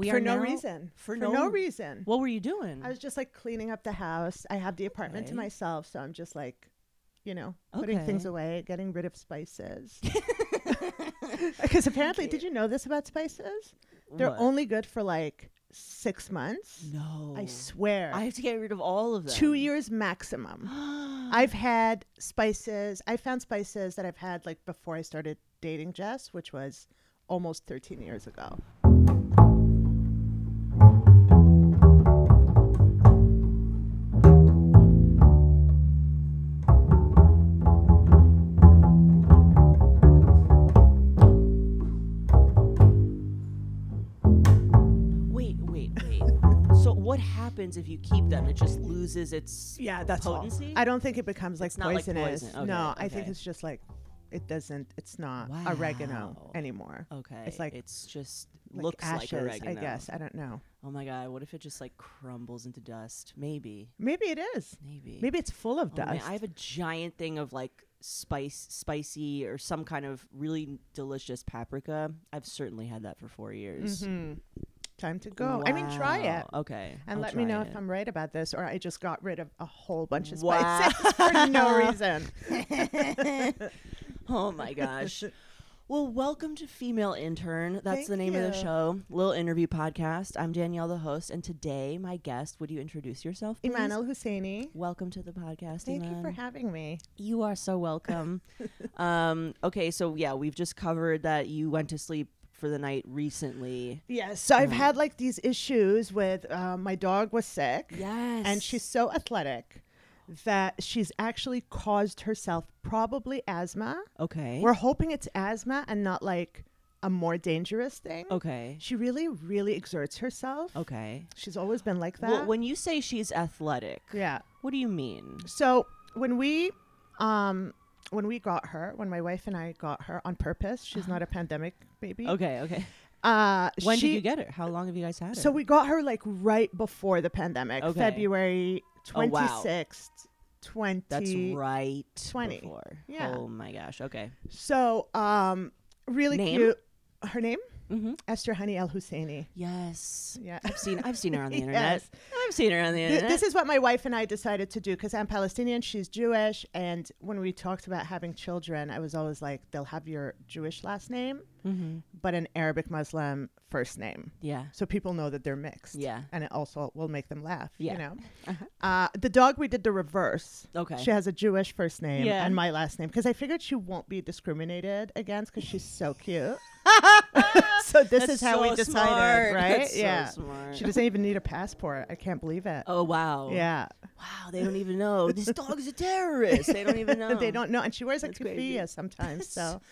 We for are no now- reason. For, For no reason. What were you doing? I was just like cleaning up the house. I have the apartment to myself, so I'm just like, you know, putting things away, getting rid of spices. Because apparently, did you know this about spices? They're What? only good for like six months. no. I swear. I have to get rid of all of them. Two years maximum. I've had spices. I found spices that I've had like before I started dating Jess, which was almost 13 years ago. Happens if you keep them? It just loses its Yeah, that's potency. I don't think it becomes like It's not like poisonous. poison. no, Okay, I think it's just like it doesn't. It's not oregano anymore. okay. It's like- it's just Like looks ashes, like oregano. I guess. I don't know. Oh my god! What if it just like crumbles into dust? Maybe. Maybe it is. Maybe. Maybe it's full of Oh, dust. man, I have a giant thing of like spice, spicy, or some kind of really delicious paprika. I've certainly had that for four years. Mhm. Time to go. I mean, try it. Okay. And I'll let me know it. if I'm right about this, or I just got rid of a whole bunch of Wow. spices for no reason. Oh my gosh. Well, welcome to Female Intern. That's Thank the name of the show, little interview podcast. I'm Danielle, the host, and today my guest. Would you introduce yourself, please? Eman El-Husseini. Welcome to the podcast. Thank you for having me. You are so welcome. um, okay, so yeah, we've just covered that you went to sleep for the night recently. Yes. So I've Mhm. had like these issues with uh, my dog was sick. Yes. and she's so athletic that she's actually caused herself probably asthma. okay. We're hoping it's asthma and not like a more dangerous thing. okay. She really, really exerts herself. Okay. She's always been like that. Well, when you say she's athletic, yeah. what do you mean? So when we, um, when we got her, when my wife and I got her on purpose, she's not a pandemic baby. Okay. Okay. Uh, When she, did you get her? How long have you guys had her? So we got her like right before the pandemic, Okay. February Oh, wow. twenty sixth, twenty. That's right. 20. Before. Yeah. Oh my gosh. Okay. So, um, really Name? cute. Her name Mm-hmm. Esther Hani El Husseini. Yes. Yeah. I've seen. I've seen her on the internet. Yes. I've seen her on the Th- internet. this is what my wife and I decided to do because I'm Palestinian, she's Jewish, and when we talked about having children, I was always like, they'll have your Jewish last name, mm-hmm. but an Arabic Muslim first name, Yeah. so people know that they're mixed. Yeah. and it also will make them laugh. Yeah. You know, Uh-huh. uh, the dog we did the reverse. Okay. She has a Jewish first name Yeah. and my last name because I figured she won't be discriminated against because she's so cute. so this That's is how we decided, smart. right? That's so yeah. smart. She doesn't even need a passport. I can't believe it. Oh wow. Yeah. Wow. They don't even know this dog's a terrorist. They don't even know. they don't know. And she wears a That's keffiyeh sometimes. So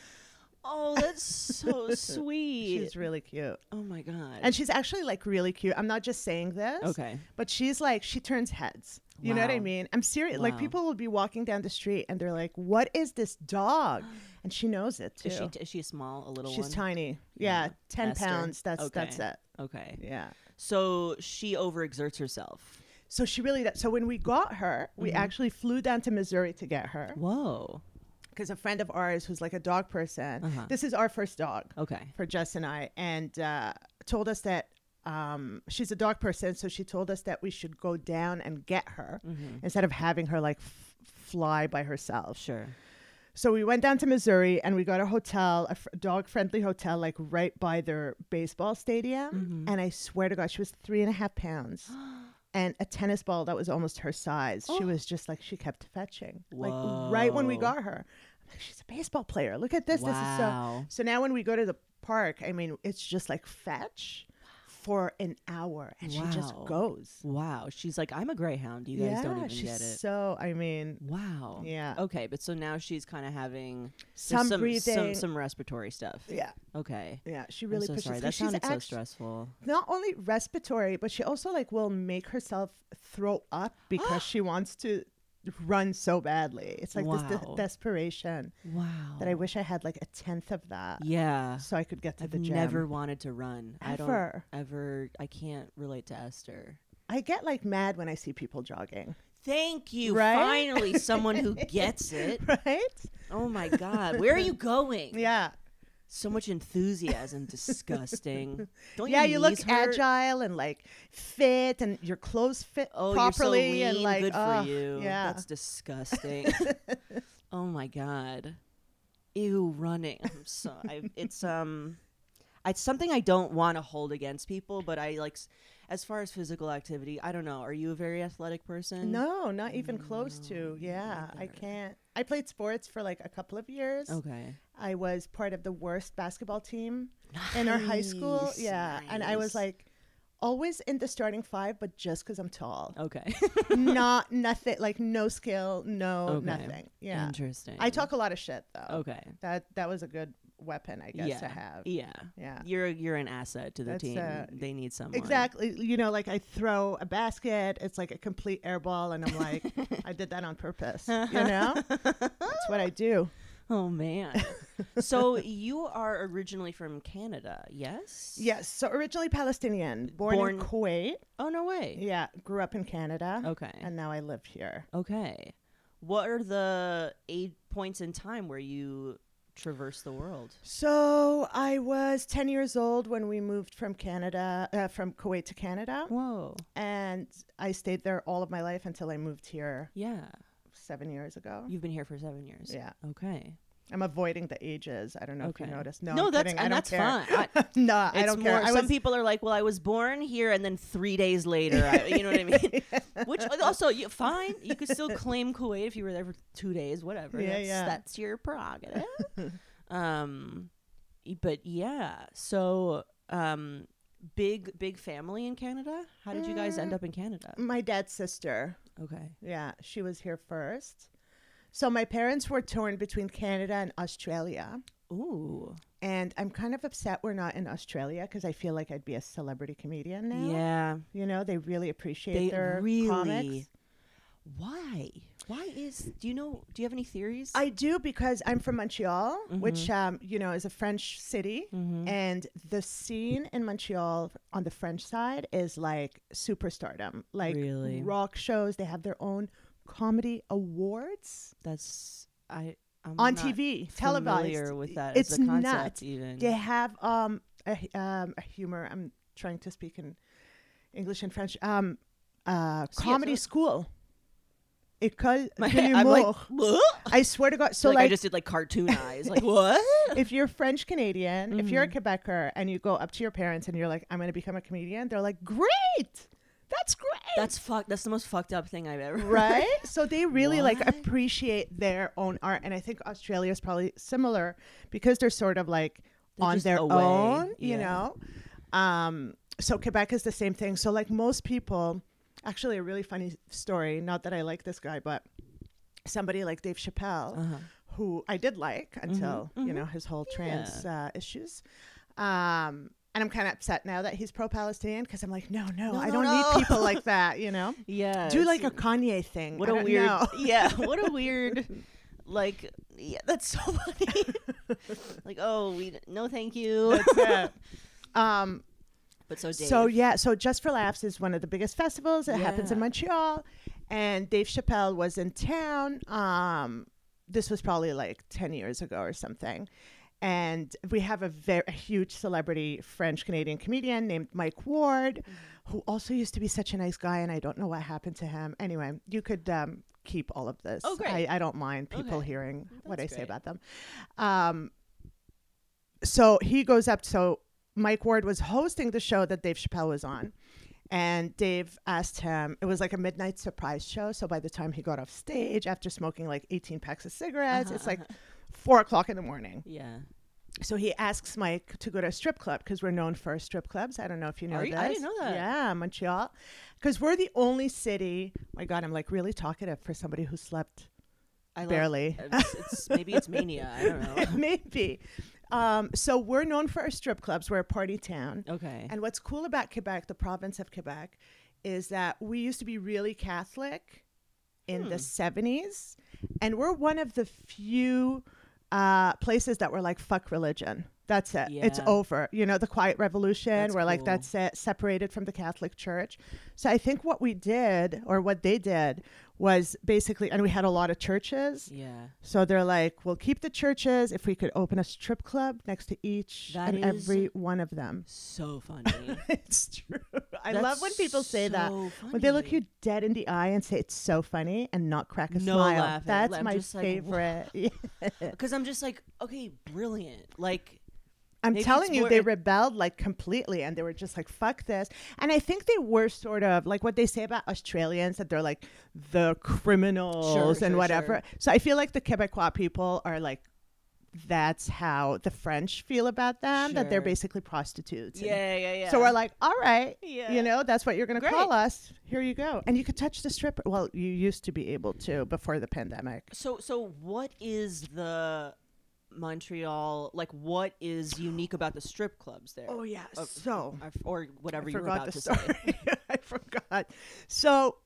Oh, that's so sweet. she's really cute. oh my god. And she's actually like really cute. I'm not just saying this. okay. But she's like, she turns heads. You know what I mean? I'm serious. Like people will be walking down the street and they're like, what is this dog? And she knows it too. Is she t- is she small? A little She's one? tiny. Yeah. Yeah. 10 Esther. pounds. That's, Okay. that's it. Okay. Yeah. So she overexerts herself. So she really does. So when we got her, we Mhm. actually flew down to Missouri to get her Whoa. Because a friend of ours who's like a dog person. Uh-huh. This is our first dog Okay. for Jess and I, and uh, told us that um, she's a dog person. So she told us that we should go down and get her Mm-hmm. instead of having her like f- fly by herself. Sure. So we went down to Missouri and we got a hotel, a f- dog friendly hotel, like right by their baseball stadium. Mhm. And I swear to God, she was three and a half pounds. and a tennis ball that was almost her size. She Oh. was just like she kept fetching, like right when we got her. She's a baseball player. Look at this. This is so. So now when we go to the park, I mean, it's just like fetch for an hour, and she just goes. Wow. She's like, I'm a greyhound. You guys yeah, don't even she's get it. so. I mean, Wow. yeah, Okay, but so now she's kind of having some, some, breathing. some some respiratory stuff. yeah, Okay. yeah. She really I'm so pushes. sorry. That sounded so stressful. not only respiratory, but she also like will make herself throw up because she wants to run so badly. It's like this de- desperation Wow. that I wish I had like a tenth of that, Yeah. so I could get to I've the gym. never wanted to run. I don't ever. ever. I can't relate to Esther. I get like mad when I see people jogging, Thank you. Right? Finally, someone who gets it. right? Oh my God. Where are you going? Yeah. So much enthusiasm, disgusting. Don't yeah, you look hurt? agile and like fit, and your clothes fit Oh, properly, you're so lean. and like, good for you. Yeah, that's disgusting. oh my god. Ew, running. I'm so. I, it's um, it's something I don't want to hold against people, but I like. As far as physical activity, I don't know. Are you a very athletic person? no, not even close to. Yeah, I can't. I played sports for like a couple of years. Okay. I was part of the worst basketball team in our high school. Nice, Yeah, and I was like always in the starting five, but just because I'm tall. Okay. Not nothing, like no skill, no Okay. nothing. Yeah, Interesting. I talk a lot of shit though. Okay. That that was a good weapon, I guess, yeah. to have. Yeah. Yeah. You're you're an asset to the That's, team. uh, they need someone. Exactly. You know, like I throw a basket, it's like a complete air ball, and I'm like, I did that on purpose. You know? That's what I do. Oh man. so you are originally from Canada, yes? Yes. So originally Palestinian, born, Born- in Kuwait. Oh no way. Yeah. Grew up in Canada. Okay. And now I live here. Okay. What are the eight points in time where you traverse the world? So I was 10 years old when we moved from Canada, uh, from Kuwait to Canada. Whoa. And I stayed there all of my life until I moved here Yeah. Seven years ago. You've been here for seven years. Yeah. Okay. I'm avoiding the ages. I don't know if you noticed. No, No, I'm that's kidding. And that's care. fine. I, no, I don't more, care. I some was, people are like, "Well, I was born here, and then three days later, I, you know what I mean?" Which also, you fine. You could still claim Kuwait if you were there for two days, whatever. Yeah, that's, yeah. That's your prerogative. um, but yeah. So, um, big big family in Canada. How did you guys end Mm. up in Canada? my dad's sister. Okay. Yeah, she was here first. So my parents were torn between Canada and Australia. Ooh. And I'm kind of upset we're not in Australia because I feel like I'd be a celebrity comedian now. Yeah. You know, they really appreciate They their really- comics. Why? Why is? Do you know? Do you have any theories? I do because I'm from Montreal, which Mm-hmm. um, you know is a French city, and the scene in Montreal on the French side is like superstardom, like Really? rock shows. They have their own comedy awards That's I. I'm on TV, televised. with that. It's as a concept, nuts. even. They have um a, um a humor. I'm trying to speak in English and French. Um, uh, So, yeah, comedy so- school. École My, de I'm like, l'humour. "What?" I swear to God. So like, I just did like cartoon eyes. Like what? if you're French Canadian, if you're a Mm-hmm. Quebecer, and you go up to your parents and you're like, "I'm going to become a comedian," they're like, "Great, that's great." That's fuck. That's the most fucked up thing I've ever. right so they really like What? appreciate their own art and i think australia is probably similar because they're sort of like They're on just their away, own you yeah. know um so quebec is the same thing so like most people actually a really funny story not that i like this guy but somebody like dave chappelle Uh-huh. who i did like until you know his whole trans uh, issues um and I'm kind of upset now that he's pro-Palestinian because I'm like, no, no, No, I don't no. need people like that, you know. Yeah. Do like a Kanye thing. What I a weird. know. Yeah. What a weird. Like yeah, that's so funny. like oh we no thank you. That's it. Um, But so Dave. so yeah, so Just for Laughs is one of the biggest festivals. It happens in Montreal, and Dave Chappelle was in town. Um, this was probably like ten years ago or something. And we have a very a huge celebrity French Canadian comedian named Mike Ward, Mm-hmm. who also used to be such a nice guy, and I don't know what happened to him. Anyway, you could um, keep all of this. Oh, great. I, I don't mind people Okay. hearing what I That's say about them. Um, so he goes up. So Mike Ward was hosting the show that Dave Chappelle was on. And Dave asked him, it was like a midnight surprise show. So by the time he got off stage after smoking like 18 packs of cigarettes, it's like uh-huh. four o'clock in the morning. yeah. So he asks Mike to go to a strip club because we're known for strip clubs. I don't know if you know Are this. you- I didn't know that. Yeah, Montreal. Because we're the only city. My God, I'm like really talkative for somebody who slept I love- barely. It's, it's maybe it's mania. I don't know. Maybe. Um, so we're known for our strip clubs. We're a party town. Okay. And what's cool about Quebec, the province of Quebec, is that we used to be really Catholic in Hmm. the 70s. And we're one of the few uh, places that were like fuck religion. That's it. It's over. You know, the Quiet Revolution, That's like cool. that's it, separated from the Catholic Church. So I think what we did, or what they did, was basically, and we had a lot of churches. Yeah. So they're like, we'll keep the churches if we could open a strip club next to each That and every one of them. So funny. it's true. I That's love when people say that. so When they look you dead in the eye and say it's so funny and not crack a No smile. laughing. That's I'm my favorite. Because I'm just like, okay, brilliant. Like, I'm Maybe telling you, they rebelled like completely and they were just like, fuck this. And I think they were sort of like what they say about Australians that they're like the criminals and sure, whatever. sure. So I feel like the Quebecois people are like, that's how the French feel about them, that they're basically prostitutes. and- yeah, yeah, yeah. So we're like, all right, Yeah. you know, that's what you're going to call us. Here you go. And you could touch the stripper. Well, you used to be able to before the pandemic. So, so what is the Montreal like? What is unique about the strip clubs there? Oh, yeah. So or, or whatever you were about to story. say. I forgot. So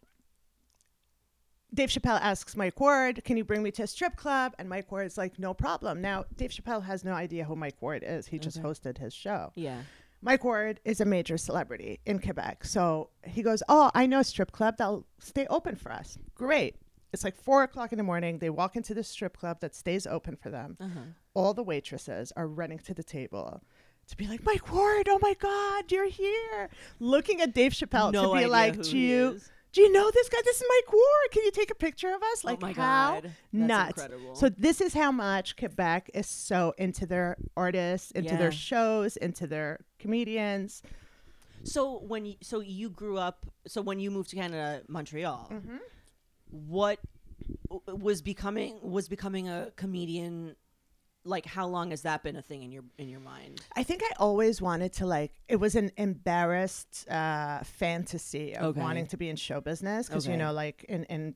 Dave Chappelle asks Mike Ward, "Can you bring me to a strip club?" And Mike Ward is like, "No problem." Now Dave Chappelle has no idea who Mike Ward is. He just hosted his show. Yeah. Mike Ward is a major celebrity in Quebec. So he goes, Oh, I know a strip club that'll stay open for us. Great. It's like four o'clock in the morning. They walk into the strip club that stays open for them. Uh-huh. All the waitresses are running to the table to be like, Mike Ward, oh my God, you're here. Looking at Dave Chappelle no to be like, Do you do you know this guy? This is Mike Ward. Can you take a picture of us? Like oh my how god, That's nuts. Incredible. so this is how much Quebec is so into their artists, into Yeah. their shows, into their comedians. So when you, so you grew up, so when you moved to Canada, Montreal, Mm-hmm. What was becoming was becoming a comedian? Like, how long has that been a thing in your in your mind? I think I always wanted to like it was an embarrassed uh, fantasy of Okay. wanting to be in show business because you know like in in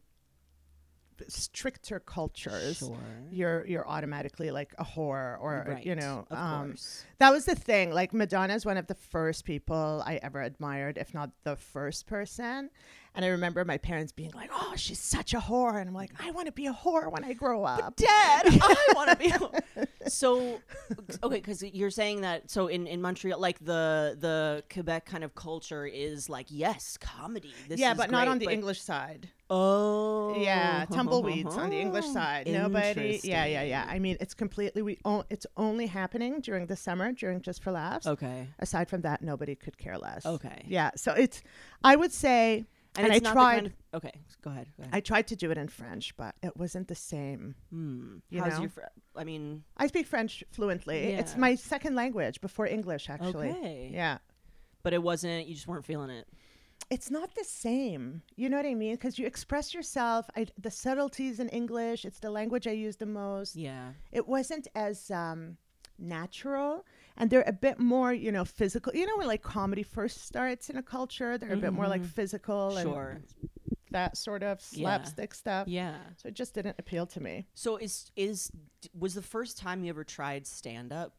stricter cultures Sure. you're you're automatically like a whore or you know um that was the thing like Madonna is one of the first people I ever admired if not the first person and I remember my parents being like oh she's such a whore and I'm like I want to be a whore when I grow up Dad, I want to be. A so, okay, because you're saying that. So in in Montreal, like the the Quebec kind of culture is like yes, comedy. This yeah but not on the but- English side Oh, Yeah, tumbleweeds on the English side. Nobody. Yeah, yeah, yeah. I mean, it's completely. We. O- it's only happening during the summer, during just for laughs. Okay. Aside from that, nobody could care less. Okay. Yeah. So it's. I would say, and, I not the tried. kind of- okay, go ahead. Go ahead. I tried to do it in French, but it wasn't the same. hmm. you How's know? your? Fr- I mean, I speak French fluently. It's my second language before English, actually. okay. Yeah. But it wasn't. You just weren't feeling it. It's not the same. You know what I mean? Because you express yourself. I, the subtleties in English. It's the language I use the most. Yeah. it wasn't as um, natural and they're a bit more you know physical you know when like comedy first starts in a culture they're a bit more like Mhm. physical Sure. and that sort of Yeah. slapstick stuff Yeah. so it just didn't appeal to me So is is was the first time you ever tried stand up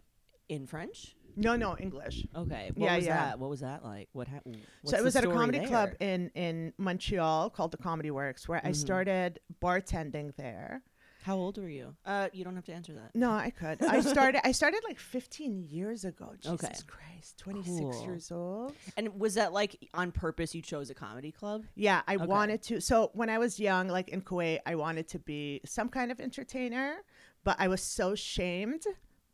in French? no no english Okay. What Yeah, was yeah. that? What was that like? What happened? so it was at a comedy club in in montreal called the comedy works where i Mhm. started bartending there How old were you? Uh, you don't have to answer that. no i could i started i started like 15 years ago jesus Okay. christ 26 Cool. years old And was that like on purpose? You chose a comedy club? Yeah, I Okay. wanted to. So when I was young, like in Kuwait, I wanted to be some kind of entertainer, but I was so shamed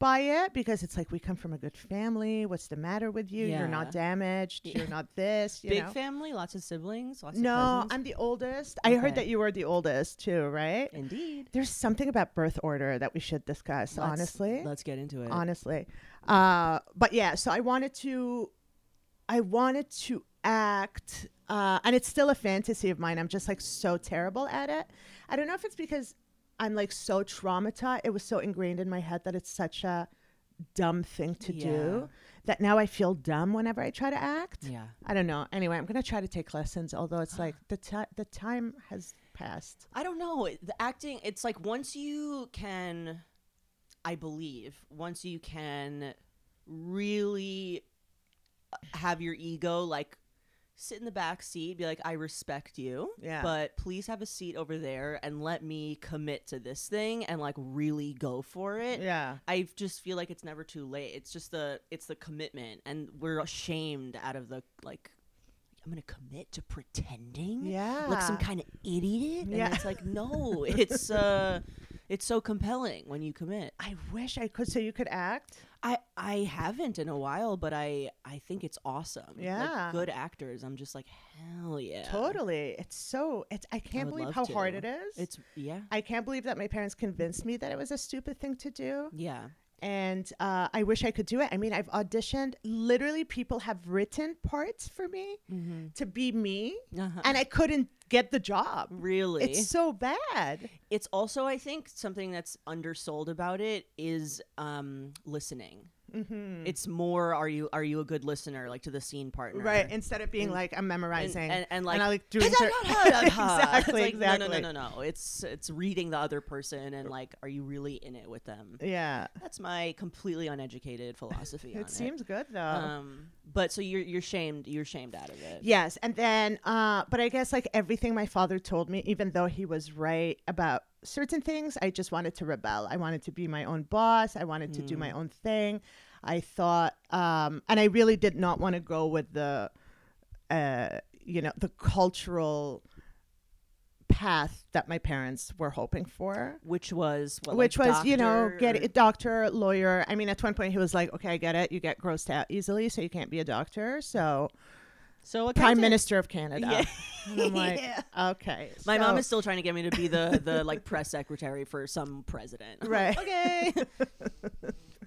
by it because it's like we come from a good family. What's the matter with you? You're not damaged. Yeah. You're not this. You Big know? family, lots of siblings, lots No, cousins. I'm the oldest. I heard that you were the oldest too, right? Indeed. There's something about birth order that we should discuss. Let's- honestly, let's get into it. honestly. Uh, but yeah, so I wanted to, I wanted to act, uh, and it's still a fantasy of mine. I'm just like so terrible at it. I don't know if it's because I'm like so traumatized. It was so ingrained in my head that it's such a dumb thing to Yeah. do that now I feel dumb whenever I try to act. yeah. I don't know. Anyway, I'm gonna try to take lessons, although it's like the ti the time has passed. I don't know. The acting, it's like once you can, I believe, once you can really have your ego like sit in the back seat, be like, I respect you, Yeah. but please have a seat over there and let me commit to this thing and like really go for it. Yeah. I just feel like it's never too late. It's just the it's the commitment, and we're ashamed out of the like. I'm gonna commit to pretending, Yeah. like some kind of idiot. And Yeah. it's like no, it's uh, it's so compelling when you commit. I wish I could so you could act. I I haven't in a while, but I I think it's awesome. Yeah. like good actors. I'm just like hell yeah, Totally. It's so it's I can't would believe how to. hard it is. It's yeah, I can't believe that my parents convinced me that it was a stupid thing to do. yeah. And uh, I wish I could do it. I mean, I've auditioned. Literally, people have written parts for me Mm-hmm. to be me, Uh-huh. and I couldn't get the job. really, It's so bad. it's also i think something that's undersold about it is um listening Mm-hmm. it's more are you are you a good listener like to the scene partner Right. Instead of being And- like I'm memorizing and, and like I like doing "It's cer- exactly, like, exactly. no no no no no it's it's reading the other person and like are you really in it with them Yeah. that's my completely uneducated philosophy on It seems good though. um but so you're you're shamed you're shamed out of it Yes, and then, uh, but I guess like everything my father told me, even though he was right about certain things, I just wanted to rebel. I wanted to be my own boss. I wanted to do my own thing. I thought, um, and I really did not want to go with the, uh, you know, the cultural path that my parents were hoping for. which was what, Which like, was, you know, get a doctor, lawyer. I mean, at one point he was like, "Okay, I get it. You get grossed out easily, so you can't be a doctor." So, so Prime. Minister of Canada. yeah. And I'm like, Yeah. okay. My mom is still trying to get me to be the the like press secretary for some president. I'm like, Right. okay.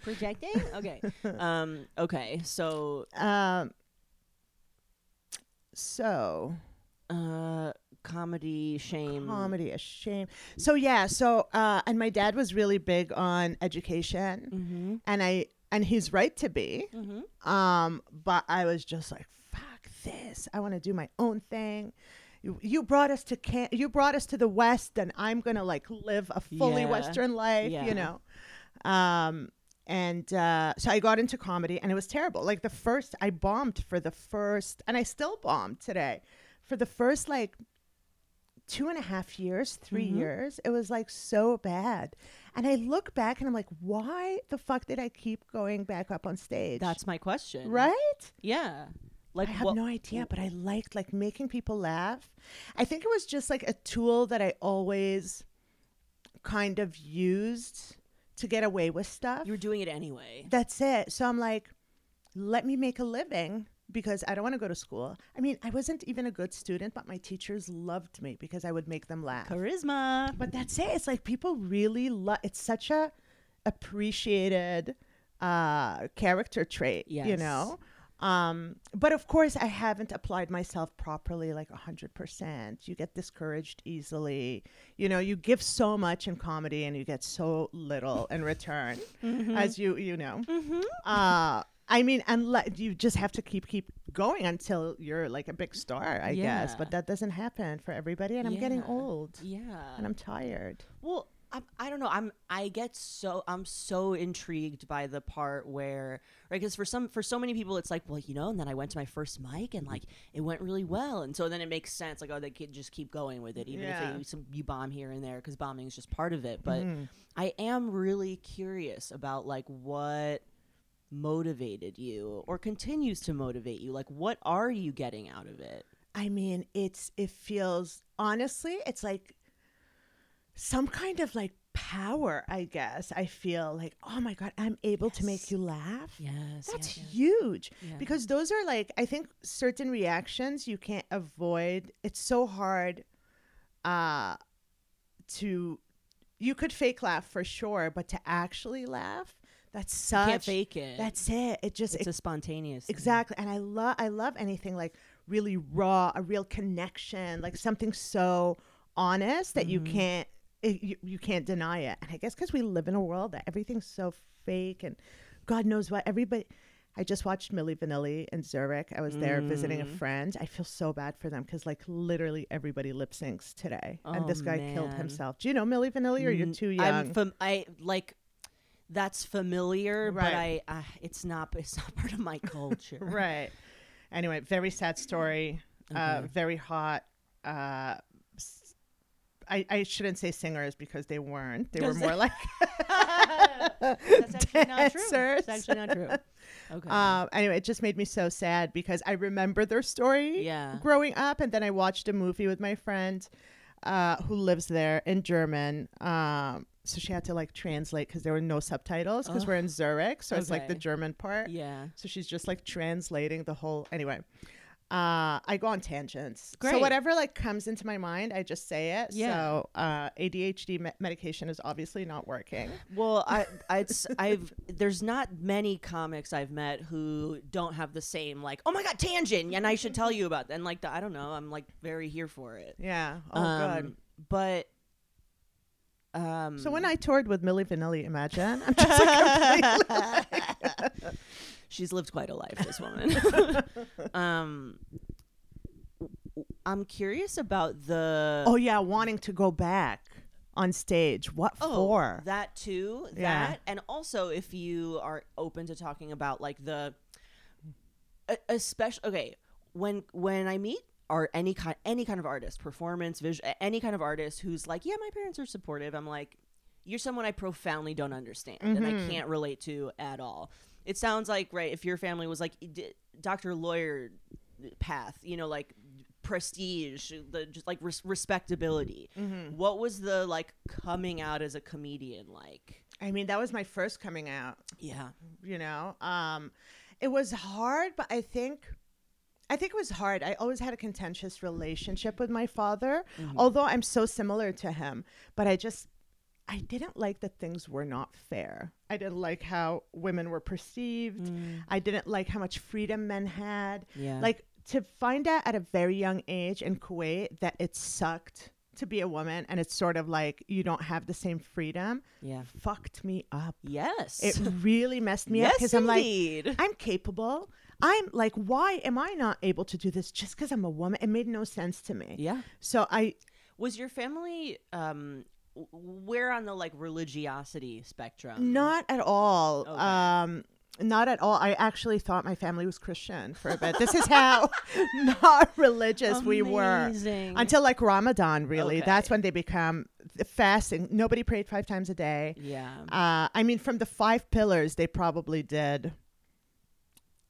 Projecting. Okay. Um. Okay. So, Um. So uh, comedy shame. comedy, a shame. So yeah. So uh, and my dad was really big on education, Mm-hmm. and I and he's right to be. Mm-hmm. Um. But I was just like, fuck this. I want to do my own thing. You, you brought us to can you brought us to the west and i'm gonna like live a fully Yeah. western life Yeah. you know um and uh, so I got into comedy, and it was terrible. Like the first, I bombed for the first, and I still bombed today. For the first like two and a half years, 3 Mhm. years, it was like so bad. And I look back, and I'm like, why the fuck did I keep going back up on stage? That's my question. right. Yeah. Like I have what- no idea, but I liked like making people laugh. I think it was just like a tool that I always kind of used to get away with stuff. You were doing it anyway. That's it. So I'm like, let me make a living because I don't want to go to school. I mean, I wasn't even a good student, but my teachers loved me because I would make them laugh. Charisma. But that's it. It's like people really love. It's such a appreciated uh, character trait. yes. You know. Um, but of course, I haven't applied myself properly, like a hundred percent. You get discouraged easily. You know, you give so much in comedy and you get so little in return, as you you know. Mm-hmm. Uh, I mean, and le- you just have to keep keep going until you're like a big star, I guess. But that doesn't happen for everybody, and I'm getting old Yeah. and I'm tired. Well, I'm, I don't know. I'm I get so I'm so intrigued by the part where right because for some for so many people it's like well you know and then I went to my first mic and like it went really well and so then it makes sense like oh they could just keep going with it even Yeah. if they, some, you bomb here and there because bombing is just part of it but Mhm. I am really curious about like what motivated you or continues to motivate you like what are you getting out of it I mean, it's it feels honestly, it's like some kind of like power. I guess I feel like oh my god, I'm able to make you laugh. yes That's huge. yeah. because those are like i think certain reactions you can't avoid it's so hard uh to you could fake laugh for sure but to actually laugh that's you such can't fake it that's it it just it's it- a spontaneous thing. exactly and i love i love anything like really raw a real connection like something so honest that you Mhm. can't it, you, you can't deny it and i guess because we live in a world that everything's so fake and god knows what everybody i just watched milli vanilli in zurich i was there visiting a Mm. friend i feel so bad for them because like literally everybody lip syncs today and Oh, this guy killed himself do you know milli vanilli or you're too young I'm fam- I like that's familiar, but I uh, it's not it's not part of my culture. right Anyway, very sad story. Uh, very hot. Uh, I, I shouldn't say singers because they weren't. They were more like That's actually not true. It's actually not true. Okay. Um, anyway, it just made me so sad because I remember their story Yeah. growing up, and then I watched a movie with my friend uh, who lives there in German. Um, so she had to like translate because there were no subtitles because we're in Zurich, so it's like the German part. yeah. So she's just like translating the whole. Anyway, uh, I go on tangents. So whatever like comes into my mind, I just say it. Yeah. So uh, ADHD me- medication is obviously not working. Well, I, I, it's, I've there's not many comics I've met who don't have the same like, oh my god, tangent, and I should tell you about. That. And like, the, I don't know, I'm like very here for it. Yeah. Oh, good. Um, But, um, So when I toured with Milli Vanilli, imagine I'm just like completely she's lived quite a life, this woman. um, I'm curious about the oh yeah, wanting to go back on stage. What Oh, for? that too. That Yeah. and also if you are open to talking about like the, especially okay when when I meet or any kind any kind of artist, performance, visual, any kind of artist who's like, yeah, my parents are supportive. I'm like, you're someone I profoundly don't understand and I Mhm. can't relate to at all. It sounds like right if your family was like Dr. Lawyer path, you know, like prestige, the just like res- respectability. Mm-hmm. What was the like coming out as a comedian like? I mean, that was my first coming out. Yeah. You know, um, it was hard, but I think. I think it was hard. I always had a contentious relationship with my father, Mm-hmm. although I'm so similar to him. But I just, I didn't like that things were not fair. I didn't like how women were perceived. I didn't like how much freedom men had. Yeah. Like to find out at a very young age in Kuwait that it sucked to be a woman and it's sort of like you don't have the same freedom yeah. fucked me up. Yes. It really messed me up because I'm like. I'm capable. I'm like, why am I not able to do this just because I'm a woman? It made no sense to me. yeah. So I, Was your family um where on the like religiosity spectrum? not at all. Okay. Um, not at all. I actually thought my family was Christian for a bit. This is how not religious we were. Until like Ramadan. Really, Okay. that's when they become fasting. Nobody prayed five times a day. yeah. Uh, I mean, from the five pillars, they probably did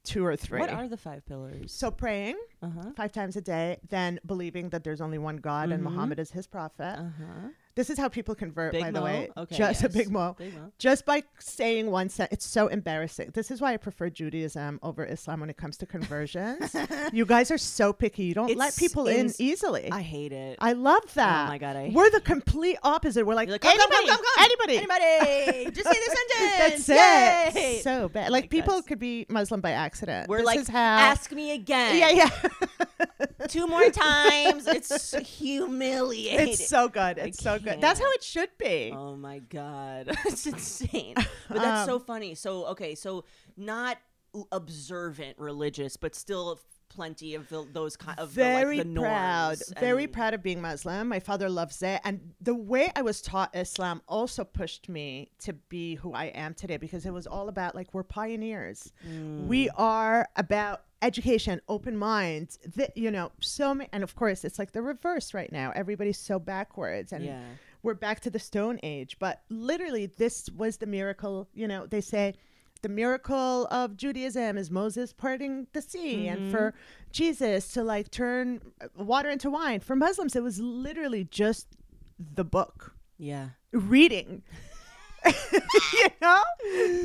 two or three. What are the five pillars? so praying uh-huh. five times a day, then believing that there's only one God and Mhm. Muhammad is his prophet. Uh-huh. This is how people convert, Big by the way. Okay, just a big mo. Big Mo. Just by saying one sentence, it's so embarrassing. This is why I prefer Judaism over Islam when it comes to conversions. you guys are so picky. You don't let people in easily. I hate it. I love oh that. Oh my god, I We're the complete opposite. We're like, like, come, anybody, come, come, anybody. Anybody, just say the sentence. That's Yay! it. So bad. Oh Like people could be Muslim by accident. We're this like, is how. ask me again. yeah, yeah. Two more times. It's humiliating. it's so good. I It's so good. That's how it should be. Oh my god, it's insane. But that's so funny. So okay, so not observant religious, but still plenty of the, those kind of very the, like, the proud norms very proud of being muslim my father loves it and the way i was taught islam also pushed me to be who i am today because it was all about like we're pioneers Mm. we are about education open minds th- you know so many and of course it's like the reverse right now. Everybody's so backwards and Yeah. we're back to the stone age but literally this was the miracle you know they say the miracle of judaism is moses parting the sea and for jesus to like turn uh, water into wine. For muslims it was literally just the book. Yeah. reading you know?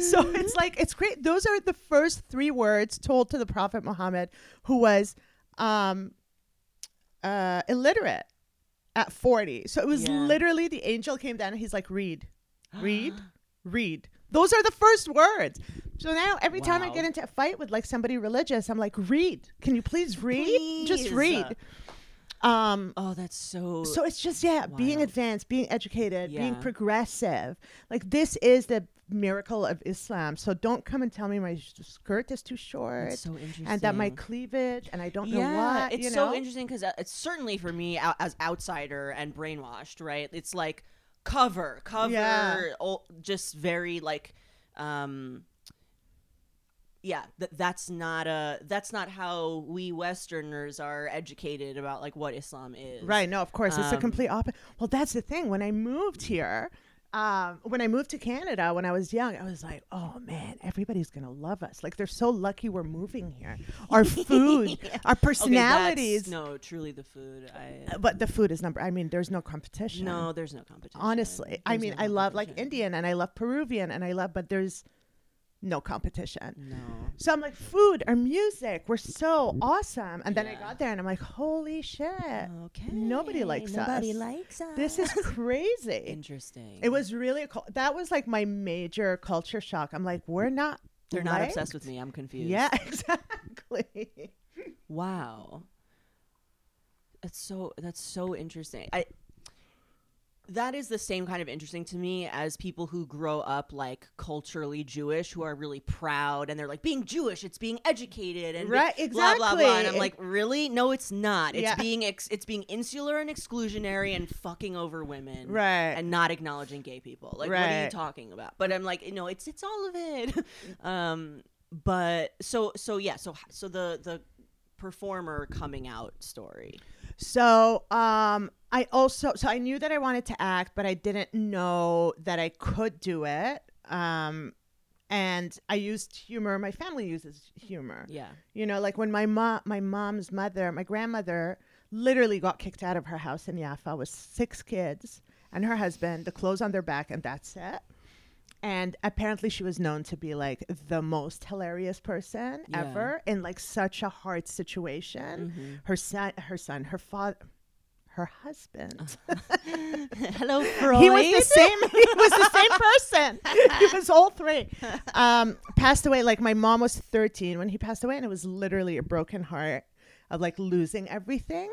So it's like it's great. Those are the first three words told to the prophet muhammad who was um uh illiterate at 40 so it was Yeah. literally the angel came down and he's like read read read. Those are the first words. So now every time i get into a fight with like somebody religious i'm like read. Can you please read? Just Please. read um Oh, that's so. so it's just yeah, being advanced, being educated, being progressive. Like this is the miracle of Islam. So don't come and tell me my sh- skirt is too short so interesting. and that my cleavage and I don't know yeah, what. it's you so interesting because it's certainly for me out, as outsider and brainwashed, right? It's like cover, cover, Yeah. just very like, um, yeah, th- that's not a that's not how we Westerners are educated about like what Islam is. Right. No, of course. it's a Um, complete opposite. Well, that's the thing. When I moved here, um, when I moved to Canada when I was young, I was like, oh man, everybody's going to love us. Like, they're so lucky we're moving here. Our food, our personalities. that's- no, truly the food. I But the food is number, I mean, there's no competition. no, there's no competition. Honestly. I mean, no I love like. Indian and I love Peruvian and I love, but there's no competition. No. So I'm like, food or music, we're so awesome. And then I got there and I'm like, holy shit. Okay. Nobody likes Nobody us. Nobody likes us. This is crazy. interesting. It was really cul- that was like my major culture shock. I'm like, we're not. They're not obsessed with me. I'm confused. Yeah, exactly. Wow. That's so that's so interesting. I that is the same kind of interesting to me as people who grow up like culturally Jewish who are really proud and they're like being Jewish it's being educated and be- Right, blah blah blah. And I'm like really? No it's not. It's Yeah. being ex- it's being insular and exclusionary and fucking over women Right. and not acknowledging gay people. Like what are you talking about? But I'm like you know it's it's all of it. Um but so so yeah so so the the performer coming out story. So, um, I also so I knew that I wanted to act, but I didn't know that I could do it. Um, and I used humor. My family uses humor. Yeah. You know, like when my mom, my mom's mother, my grandmother, literally got kicked out of her house in Yafa with six kids and her husband, the clothes on their back, and that's it. And apparently, she was known to be like the most hilarious person Yeah. ever in like such a hard situation. Mm-hmm. Her son, her son, her father, her husband. Hello, Freud. He was the same. He was the same person. He was all three. Um, passed away. Like my mom was 13 when he passed away, and it was literally a broken heart of like losing everything.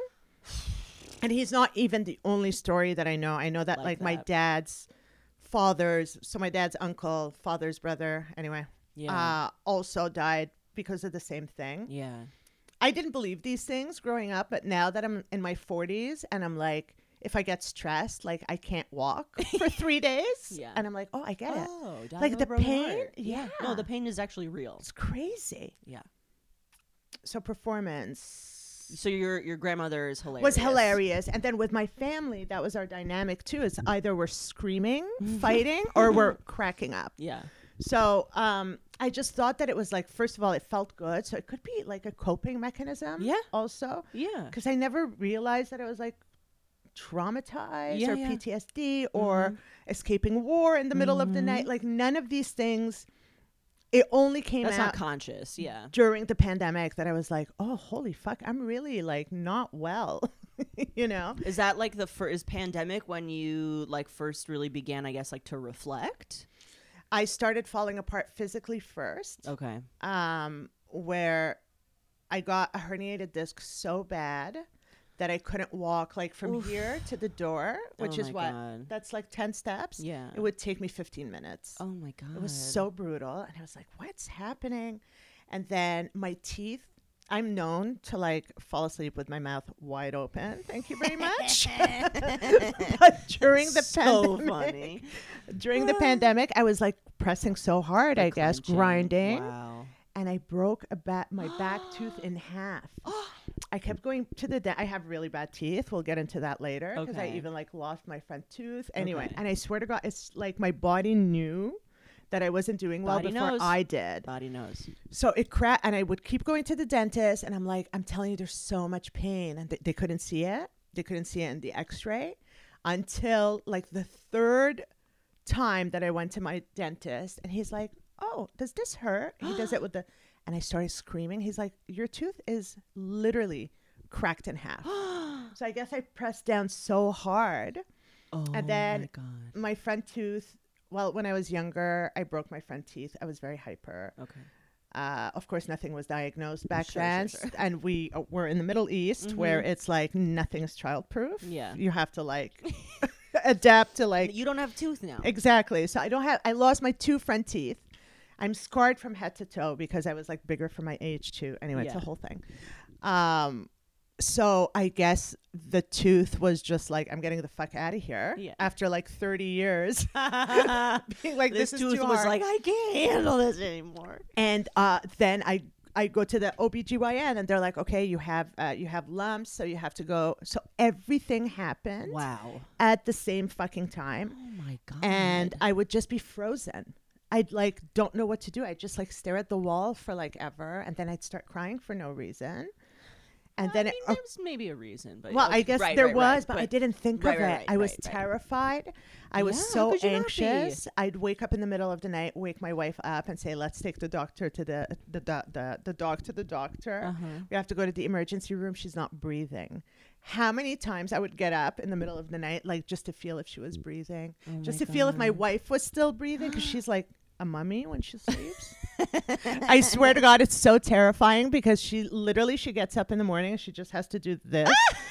And he's not even the only story that I know. I know that Like like, my dad's father's, so my dad's uncle, father's brother, anyway, Yeah. uh, also died because of the same thing. yeah. I didn't believe these things growing up, but now that I'm in my 40s and I'm like, if I get stressed, like I can't walk for three days, Yeah. and I'm like, oh, I get it. Oh, die Like the pain? heart. Yeah. No, the pain is actually real. It's crazy. Yeah. So performance So your your grandmother is hilarious. was hilarious, and then with my family, that was our dynamic too. Is either we're screaming, fighting, or we're cracking up. Yeah. So um, I just thought that it was like, first of all, it felt good, so it could be like a coping mechanism. Yeah. Also, Yeah. because I never realized that it was like traumatized Yeah, or yeah. PTSD or mm-hmm. escaping war in the middle of the night. Mm-hmm. Like none of these things. It only came That's out not conscious. Yeah. during the pandemic that I was like, oh, holy fuck, I'm really like not well. you know? Is that like the first pandemic when you like first really began, I guess, like to reflect? I started falling apart physically first, Okay. um, where I got a herniated disc so bad that I couldn't walk like from Oof. here to the door, which Oh is what God. that's like 10 steps. Yeah. It would take me 15 minutes. Oh my god. It was so brutal. And I was like, what's happening? And then my teeth, I'm known to like fall asleep with my mouth wide open. Thank you very much. but during the so pandemic, funny. during the pandemic, I was like pressing so hard, I guess, clenching. grinding. Wow. And I broke a bat, my back tooth in half. I kept going to the. dentist. I have really bad teeth. We'll get into that later because I even like lost my front tooth. Anyway, Okay. and I swear to God, it's like my body knew that I wasn't doing well Body before knows. I did. Body knows. So it cracked, and I would keep going to the dentist, and I'm like, I'm telling you, there's so much pain, and they, they couldn't see it. They couldn't see it in the X-ray until like the third time that I went to my dentist, and he's like, "Oh, does this hurt?" He does it with the, and I started screaming. He's like, "Your tooth is literally cracked in half." so I guess I pressed down so hard. Oh then- my god. My front tooth. Well, when I was younger, I broke my front teeth. I was very hyper. Okay. Uh, of course, nothing was diagnosed back Sure, sure, then, sure. s- and we uh, were in the Middle East where Mhm. it's like nothing is childproof. Yeah. you have to like adapt to like you don't have tooth now. exactly. So I don't have. I lost my two front teeth. I'm scarred from head to toe because I was like bigger for my age too. Anyway, it's a whole thing. Um, so I guess the tooth was just like, I'm getting the fuck out of here. Yeah. After like 30 years, being like, this, this, tooth was hard. like, I can't handle this anymore. and uh, then I I go to the OBGYN and they're like, okay, you have uh, you have lumps, so you have to go. So everything happened Wow. at the same fucking time, Oh my god. and I would just be frozen. I'd like don't know what to do. I'd just like stare at the wall for like ever, and then I'd start crying for no reason. And I then mean, it, there was maybe a reason, but well, I guess right, there right, was, right, but, I didn't think of it. I was terrified. I was Yeah, so could you not be? anxious. I'd wake up in the middle of the night, wake my wife up, and say, "Let's take the doctor to the the the the, the dog to the doctor. Uh-huh. We have to go to the emergency room. She's not breathing." How many times I would get up in the middle of the night, like just to feel if she was breathing, Oh just to feel if my wife was still breathing, because she's like a mummy when she sleeps. I swear to God, it's so terrifying because she literally she gets up in the morning and she just has to do this,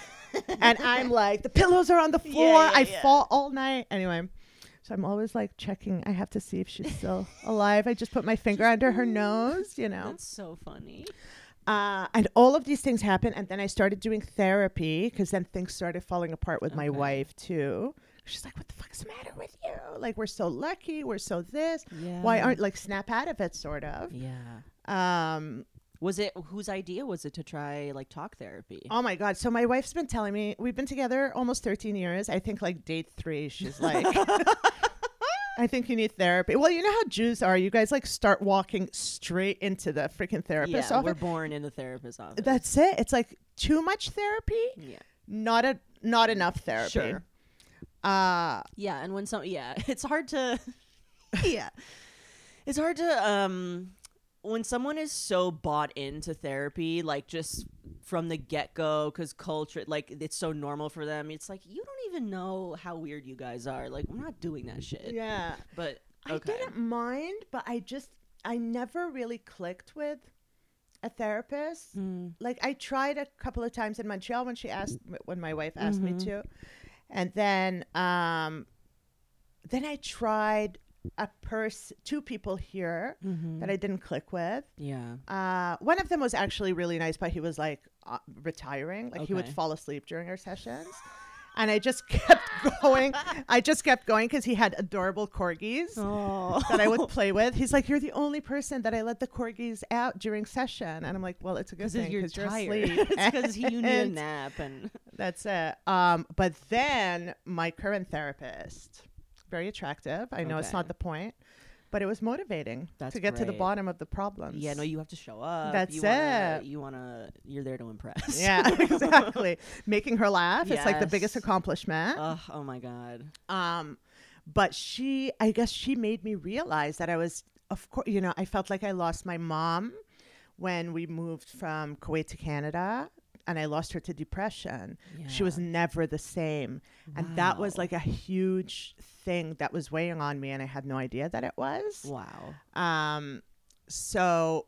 and I'm like, the pillows are on the floor. Yeah, yeah, I yeah. fall all night. Anyway, so I'm always like checking. I have to see if she's still alive. I just put my finger under her nose, you know. That's so funny. Uh, and all of these things happen, and then I started doing therapy because then things started falling apart with my wife too. She's like, "What the fuck's the matter with you? Like, we're so lucky. We're so this. Yeah. Why aren't like snap out of it, sort of." Yeah. Um, Was it whose idea was it to try like talk therapy? Oh my god! So my wife's been telling me we've been together almost 13 years. I think like date three, she's like, "I think you need therapy." Well, you know how Jews are. You guys like start walking straight into the freaking therapist yeah, we're office. born in the therapist's office. That's it. It's like too much therapy, yeah. not a not enough therapy. Sure. Uh Yeah, and when some yeah, it's hard to yeah. It's hard to um when someone is so bought into therapy like just from the get-go cuz culture like it's so normal for them. It's like you don't even know how weird you guys are. Like we're not doing that shit. yeah. But I didn't mind, but I just I never really clicked with a therapist. Hmm. like I tried a couple of times in Montreal when she asked when my wife asked Mhm. me to, and then um, then I tried a person, two people here Mhm. that I didn't click with. yeah. Uh, one of them was actually really nice, but he was like uh, retiring. Like he would fall asleep during our sessions. And I just kept going. I just kept going because he had adorable corgis Oh. that I would play with. He's like, "You're the only person that I let the corgis out during session," and I'm like, "Well, it's a good thing you're because you're tired. asleep." it's because you need a nap and That's it. Um, but then my current therapist, very attractive. I know it's not the point, but it was motivating That's to get to the great. bottom of the problems. yeah, no, you have to show up. That's you wanna, it. You wanna, you're there to impress. Yeah, exactly. Making her laugh. It's like the biggest accomplishment. Ugh, oh my god. Um, but she, I guess she made me realize that I was, of course, you know, I felt like I lost my mom when we moved from Kuwait to Canada and I lost her to depression. She was never the same. And that was like a huge thing that was weighing on me and I had no idea that it was. Wow. Um, so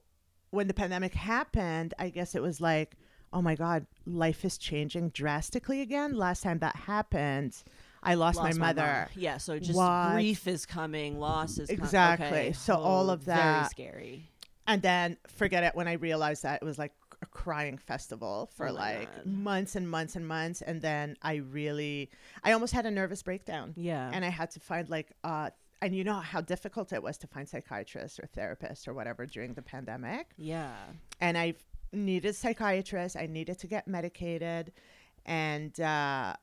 when the pandemic happened, I guess it was like, oh my God, life is changing drastically again. Last time that happened, I lost, Lost my my mother. Yeah, so just What? grief is coming, loss is com- Exactly. okay. So all Oh, of Very that- scary. And then forget it when I realized that it was like a crying festival for Oh like God. months and months and months. And then I really, I almost had a nervous breakdown. Yeah. And I had to find like, uh, and you know how difficult it was to find psychiatrists or therapists or whatever during the pandemic. yeah. and I needed psychiatrist. I needed to get medicated, and uh,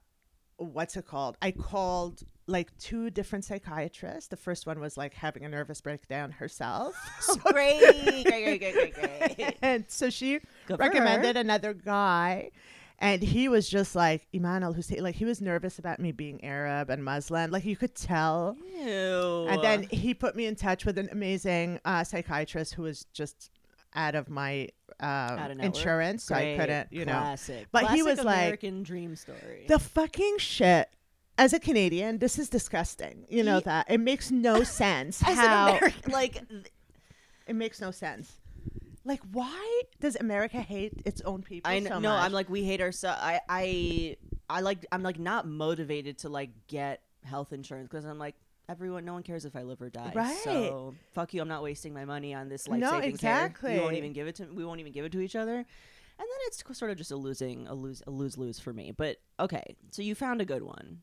what's it called? I called like two different psychiatrists. The first one was like having a nervous breakdown herself, great. great, great, great, great, great. and so she Good recommended another guy. And he was just like Eman El-Husseini, like he was nervous about me being Arab and Muslim, like you could tell. Ew. And then he put me in touch with an amazing uh, psychiatrist who was just out of my um, Out of insurance, so I Great. couldn't, you know. Classic. But he Classic was like- American dream story. The fucking shit. As a Canadian, this is disgusting. You know Ye- that it makes no sense As how an American, like it makes no sense. Like, why does America hate its own people? I know. so no, much? I'm like we hate ourselves. I I I like I'm like not motivated to like get health insurance because I'm like everyone. No one cares if I live or die. Right. So fuck you. I'm not wasting my money on this life No, saving care. You exactly. won't even give it to. We won't even give it to each other. and then it's sort of just a losing a lose a lose lose for me. But okay, so you found a good one.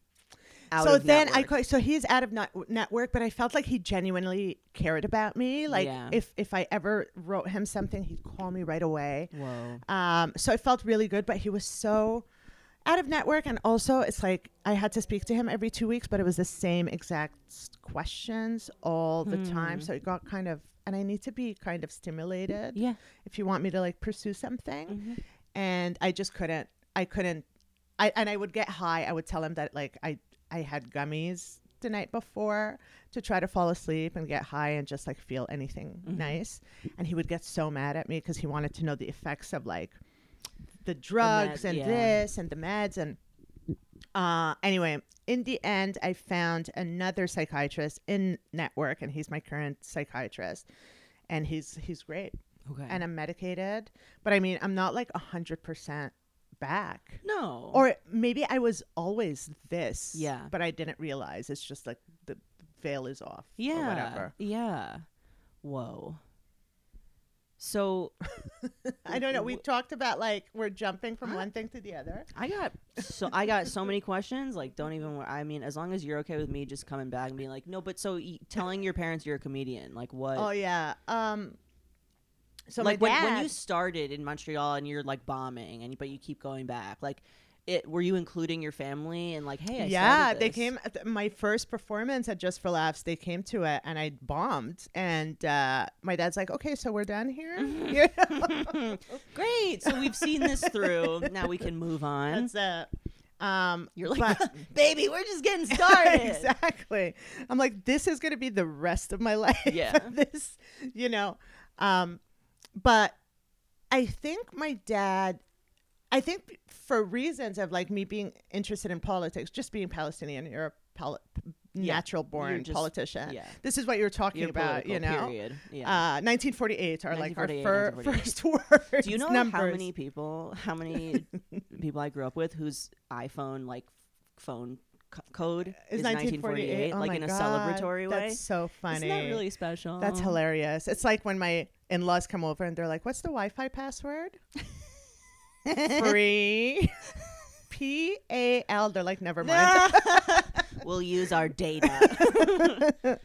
Out so then I network. quite so he's out of net- network, but I felt like he genuinely cared about me. Like Yeah. if if I ever wrote him something, he'd call me right away. Whoa. Um, so I felt really good, but he was so out of network, and also it's like I had to speak to him every two weeks, but it was the same exact questions all the time. Hmm. So it got kind of, and I need to be kind of stimulated Yeah. if you want me to like pursue something, Mhm. and I just couldn't. I couldn't. I and I would get high. I would tell him that like I I had gummies the night before to try to fall asleep and get high and just like feel anything Mhm. nice. And he would get so mad at me because he wanted to know the effects of like the drugs med- and yeah. this and the meds and uh anyway in the end i found another psychiatrist in network and he's my current psychiatrist and he's he's great Okay. and i'm medicated but i mean i'm not like a hundred percent back no. or maybe i was always this Yeah. but i didn't realize it's just like the veil is off yeah. or whatever Yeah. Whoa. So i don't know we W- talked about like we're jumping from one thing to the other I got so I got so many questions. Like, don't even. wor- I mean, as long as you're okay with me just coming back and being like, no, but so y- telling your parents you're a comedian, like what? oh yeah um so like when, dad, when you started in Montreal and you're like bombing and but you keep going back, like it were you including your family and like, hey, I yeah, they came at the- my first performance at Just for Laughs. They came to it, and I bombed. And uh, my dad's like, "Okay, so we're done here." You know? Great. So we've seen this through. Now we can move on. That's it. Um, You're like, but- baby, we're just getting started. exactly. I'm like, this is gonna be the rest of my life. Yeah. this, you know. Um, but I think my dad. I think for reasons of like me being interested in politics, just being Palestinian, you're a poli- Yeah, natural born just- politician. Yeah. This is what you're talking You're about, you know. Period. Yeah. Uh, 1948 are like our 1948, fir- first words. Do you know numbers. how many people, how many people I grew up with whose iPhone like phone code Is is 1948? Oh like in a God, celebratory way? That's so funny. Isn't that really special? That's hilarious. It's like when my in-laws come over and they're like, "What's the Wi-Fi password?" Free. P A L. They're like, "Never mind." we'll use our data.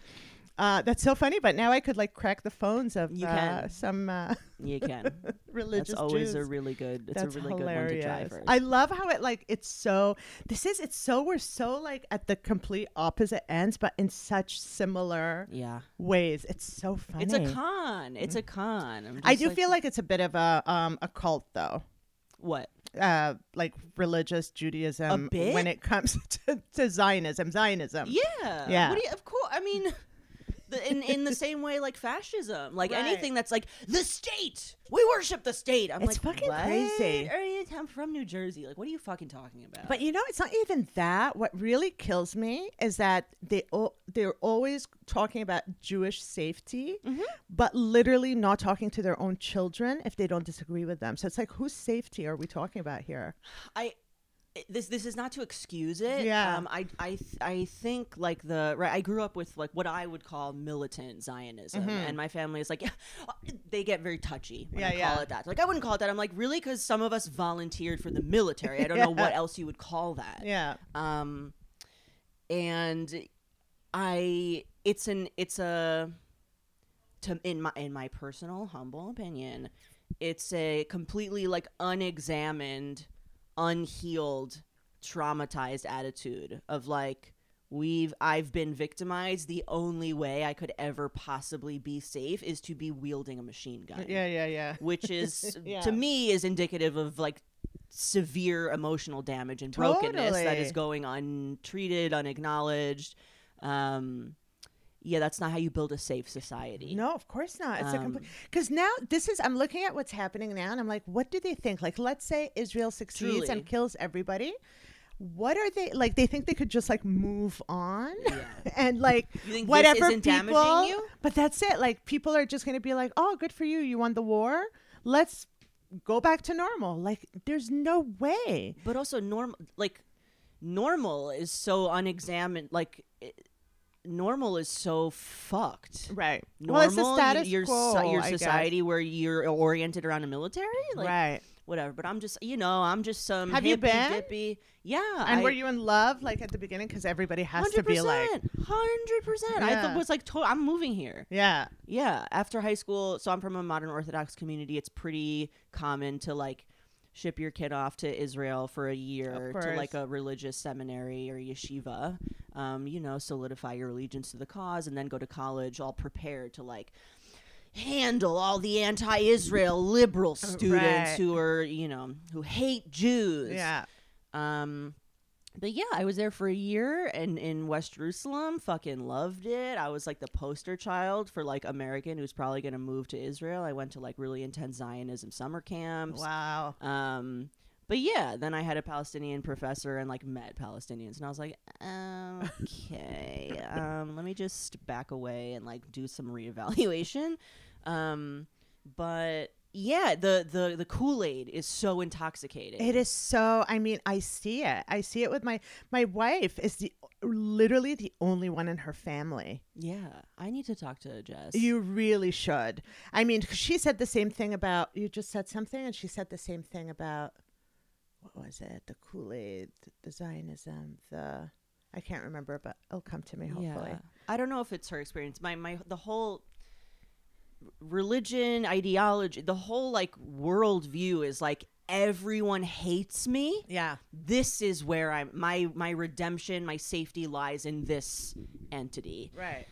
Uh, that's so funny. But now I could like crack the phones of You uh, can. some uh, you can. religious That's always Jews. a really good. It's That's a really hilarious. good one to try first. I love how it like it's so. This is it's so we're so like at the complete opposite ends, but in such similar yeah, ways. It's so funny. it's a con. It's a con. I'm I do feel like it's a bit of a um a cult though. what? Uh, like religious Judaism when it comes to, to Zionism. Zionism. Yeah. Yeah. What do you, of course. I mean, the, in in the same way, like fascism, like Right. anything that's like the state. We worship the state. I'm It's like, fucking what? crazy. Are you- I'm from New Jersey. Like, what are you fucking talking about? But you know, it's not even that. What really kills me is that they o- they're always talking about Jewish safety, Mhm. but literally not talking to their own children if they don't disagree with them. So it's like, whose safety are we talking about here? I this this is not to excuse it. Yeah. Um, I I th- I think like the right. I grew up with like what I would call militant Zionism, Mhm. and my family is like, yeah, they get very touchy when Yeah, I call yeah. it that. Like I wouldn't call it that. I'm like, really, because some of us volunteered for the military. I don't know what else you would call that. Yeah. Um, and I it's an it's a to in my in my personal humble opinion, it's a completely like unexamined, unhealed, traumatized attitude of like we've I've been victimized. The only way I could ever possibly be safe is to be wielding a machine gun Yeah, yeah, yeah. which is Yeah. to me is indicative of like severe emotional damage and brokenness that Totally. is going untreated, unacknowledged. Um, yeah, that's not how you build a safe society. No, of course not. It's a Um, complete because now this is I'm looking at what's happening now, and I'm like, what do they think? Like, let's say Israel succeeds Truly. and kills everybody. What are they like? They think they could just like move on Yeah. and like You think whatever people. damaging you? But that's it. Like people are just going to be like, "Oh, good for you. You won the war. Let's go back to normal." Like there's no way. But also normal, like normal is so unexamined. Like it, normal is so fucked. Right. Normal, well, it's the status your quo. your society where you're oriented around a military. Like, right. whatever. But I'm just, you know, I'm just some Have you been? dippy. Yeah. And I, were you in love like at the beginning? Because everybody has to be like, hundred percent. I thought was like, to- I'm moving here. yeah, Yeah, after high school, so I'm from a modern Orthodox community. It's pretty common to like ship your kid off to Israel for a year to like a religious seminary or yeshiva. Um, you know, solidify your allegiance to the cause, and then go to college all prepared to like handle all the anti-Israel liberal students right. who are you know who hate Jews. yeah. Um, but yeah, I was there for a year and in West Jerusalem, fucking loved it. I was like the poster child for like American who's probably gonna move to Israel. I went to like really intense Zionism summer camps. Wow. Um, but yeah, then I had a Palestinian professor and like met Palestinians, and I was like, okay, um, let me just back away and like do some reevaluation. Um, but yeah, the the the Kool Aid is so intoxicating. It is so. I mean, I see it. I see it with my my wife. Is the literally the only one in her family. Yeah, I need to talk to Jess. You really should. I mean, 'cause she said the same thing about you. Jess said something, and she said the same thing about what was it? The Kool Aid, the Zionism, the I can't remember, but it'll come to me hopefully. Yeah. I don't know if it's her experience. My my the whole religion, ideology, the whole like worldview is like everyone hates me. Yeah. This is where I'm my my redemption, my safety lies in this entity. Right.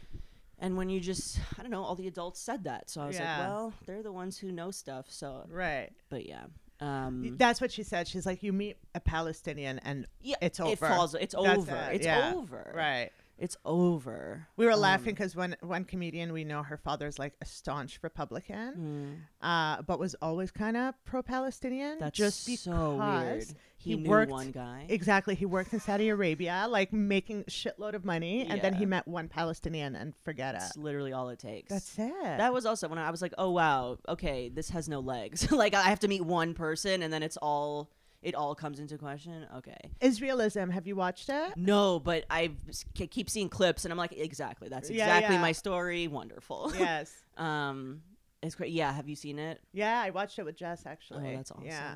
And when you just I don't know, all the adults said that. So I was Yeah. like, well, they're the ones who know stuff. So Right. but yeah. Um That's what she said. She's like, you meet a Palestinian, and yeah, it's It over. falls it's That's over. it, It's yeah. over. right. It's over. We were Um, laughing because one one comedian we know, her father's like a staunch Republican, Mm. uh, but was always kind of pro-Palestinian. That's just so weird. He, he worked- one guy. exactly he worked in Saudi Arabia, like making a shitload of money, and then he met one Palestinian and forget it. That's literally all it takes. That's it. that was also when I was like, oh wow, okay, this has no legs. like I have to meet one person, and then it's all it all comes into question. Okay, Israelism. Have you watched it? no, but I keep seeing clips, and I'm like, exactly, that's Yeah, exactly yeah. my story. Wonderful. yes. um, it's great. Yeah, have you seen it? Yeah, I watched it with Jess actually. Oh, that's awesome. Yeah.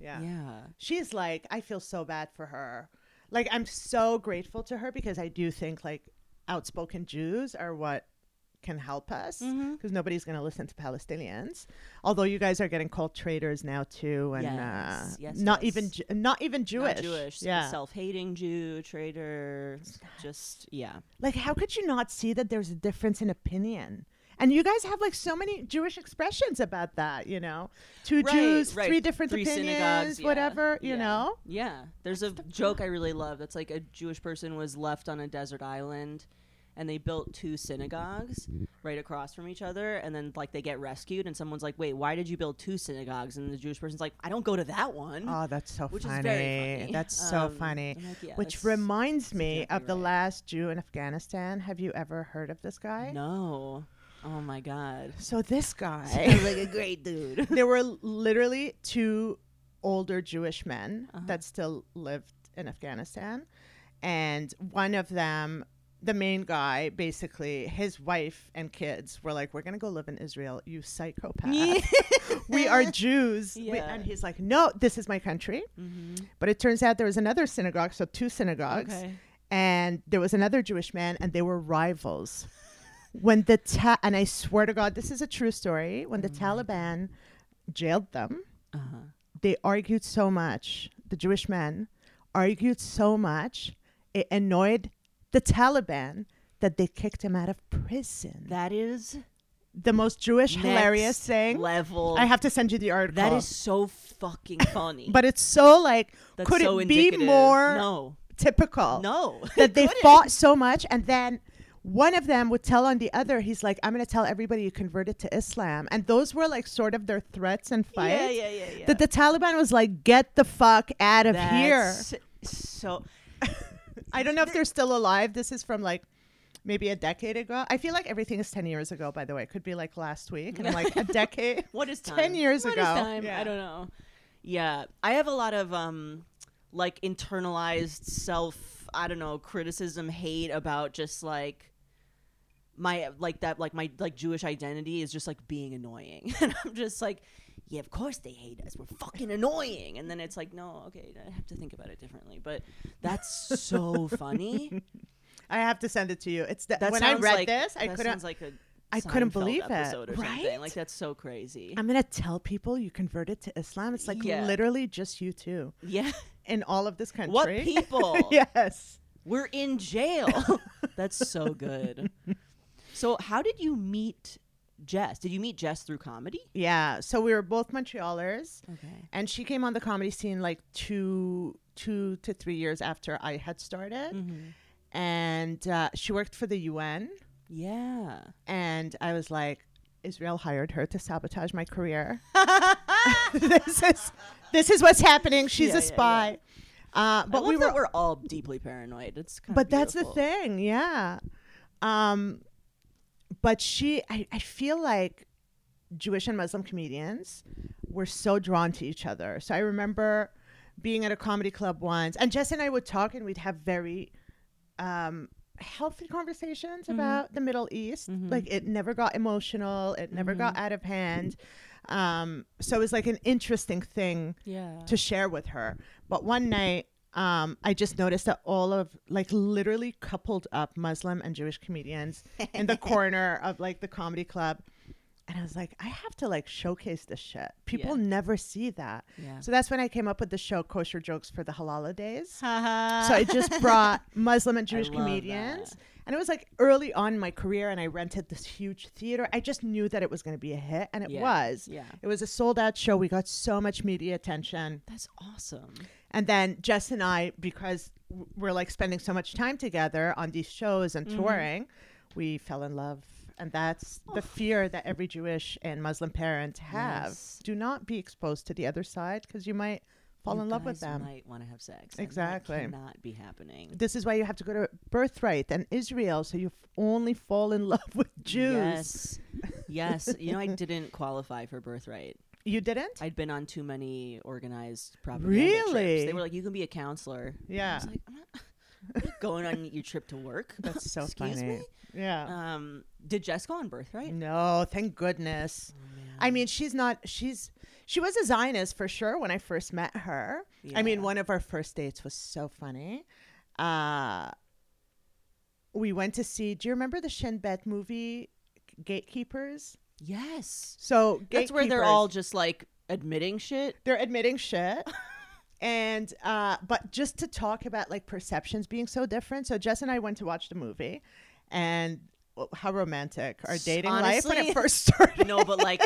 Yeah. Yeah. She's like, I feel so bad for her. Like, I'm so grateful to her because I do think like outspoken Jews are what can help us because Mhm. nobody's going to listen to Palestinians. Although you guys are getting called traitors now too, and Yes, uh, yes, not yes. even Ju- not even Jewish. Not Jewish. Yeah. Self-hating Jew, traitor. Just yeah. Like, how could you not see that there's a difference in opinion? And you guys have like so many Jewish expressions about that, you know, two Right, Jews, right. three different Three opinions, yeah, whatever, you yeah. know. Yeah, there's a joke I really love. That's like a Jewish person was left on a desert island, and they built two synagogues right across from each other, and then like they get rescued, and someone's like, "Wait, why did you build two synagogues?" And the Jewish person's like, "I don't go to that one." Oh, that's so which funny. is very funny. That's so Um, funny. I'm like, yeah, Which that's reminds me exactly of the right. last Jew in Afghanistan. Have you ever heard of this guy? No. Oh my god. So this Sounds guy, like a great dude. there were literally two older Jewish men Uh-huh. that still lived in Afghanistan, and one of them. The main guy, basically, his wife and kids were like, "We're gonna go live in Israel, you psychopath. we are Jews." We- and he's like, "No, this is my country." hmm But it turns out there was another synagogue, so two synagogues, Okay. and there was another Jewish man, and they were rivals. When the ta- and I swear to God, this is a true story. When the Mm. Taliban jailed them, Uh huh. they argued so much. The Jewish men argued so much, it annoyed the Taliban that they kicked him out of prison. That is the most Jewish, hilarious next thing. level. I have to send you the article. that is so fucking funny. but it's so like, That's could so it be more No. typical? No. that they Couldn't. fought so much and then one of them would tell on the other he's like i'm going to tell everybody you converted to islam and those were like sort of their threats and fights Yeah, yeah, yeah, yeah. that the taliban was like get the fuck out of here So i don't know if they're still alive this is from like maybe a decade ago i feel like everything is 10 years ago by the way it could be like last week and I'm like a decade what is time? 10 years What is ago. time? Yeah. I don't know. Yeah, I have a lot of um, like internalized self. I don't know criticism, hate about just like my like that like my like Jewish identity is just like being annoying, and I'm just like, yeah, of course they hate us. We're fucking annoying. And then it's like, no, okay, I have to think about it differently. But that's so funny. I have to send it to you. It's the, That when I read like, this, I couldn't. like a I couldn't believe it. episode or something. Right? Like that's so crazy. I'm gonna tell people you converted to Islam. It's like Yeah. literally just you two yeah. in all of this country. What people? yes. We're in jail. That's so good. So, how did you meet Jess? Did you meet Jess through comedy? Yeah. So we were both Montrealers, Okay. and she came on the comedy scene like two, two to three years after I had started, Mm-hmm. and uh, she worked for the UN. Yeah. and I was like, Israel hired her to sabotage my career. this is this is what's happening. She's Yeah, a yeah, spy. Uh, But we were, we're all deeply paranoid. It's kind but that's the thing, yeah. Um, but she, I, I feel like Jewish and Muslim comedians were so drawn to each other. So I remember being at a comedy club once, and Jess and I would talk, and we'd have very um, healthy conversations Mhm. about the Middle East. Mhm. Like it never got emotional, it never got out of hand. Um, so it was like an interesting thing Yeah. to share with her. But one night, um, I just noticed that all of like literally coupled up Muslim and Jewish comedians in the corner of like the comedy club. And I was like, I have to like showcase this shit. People Yeah. never see that. yeah. So that's when I came up with the show Kosher Jokes for the Halal Days. so So I just brought Muslim and Jewish comedians. that. And it was like early on in my career, and I rented this huge theater. I just knew that it was going to be a hit, and it Yeah. was. Yeah. It was a sold out show. We got so much media attention. That's awesome. And then Jess and I, because we're like spending so much time together on these shows and Mhm. touring, we fell in love. And that's the fear that every Jewish and Muslim parent have. Yes. Do not be exposed to the other side because you might fall You in love with them. Might want to have sex. Exactly. Cannot be happening. This is why you have to go to Birthright and Israel, so you f- only fall in love with Jews. Yes. Yes. You know, I didn't qualify for birthright. You didn't? I'd been on too many organized propaganda trips. Really? They were like, you can be a counselor. I yeah. was like, I'm not, I'm not going on your trip to work. That's so Excuse funny. me. Yeah. Um, did Jess go on birthright? No, thank goodness. Oh. I mean, she's not. She's she was a Zionist for sure when I first met her. I mean, Yeah. one of our first dates was so funny. Uh, we went to see. Do you remember the Shin Bet movie, Gatekeepers? Yes. So That's where they're all just like admitting shit. they're admitting shit. and uh, but just to talk about like perceptions being so different. So Jess and I went to watch the movie, and well, how romantic our dating life when it first started. No, but like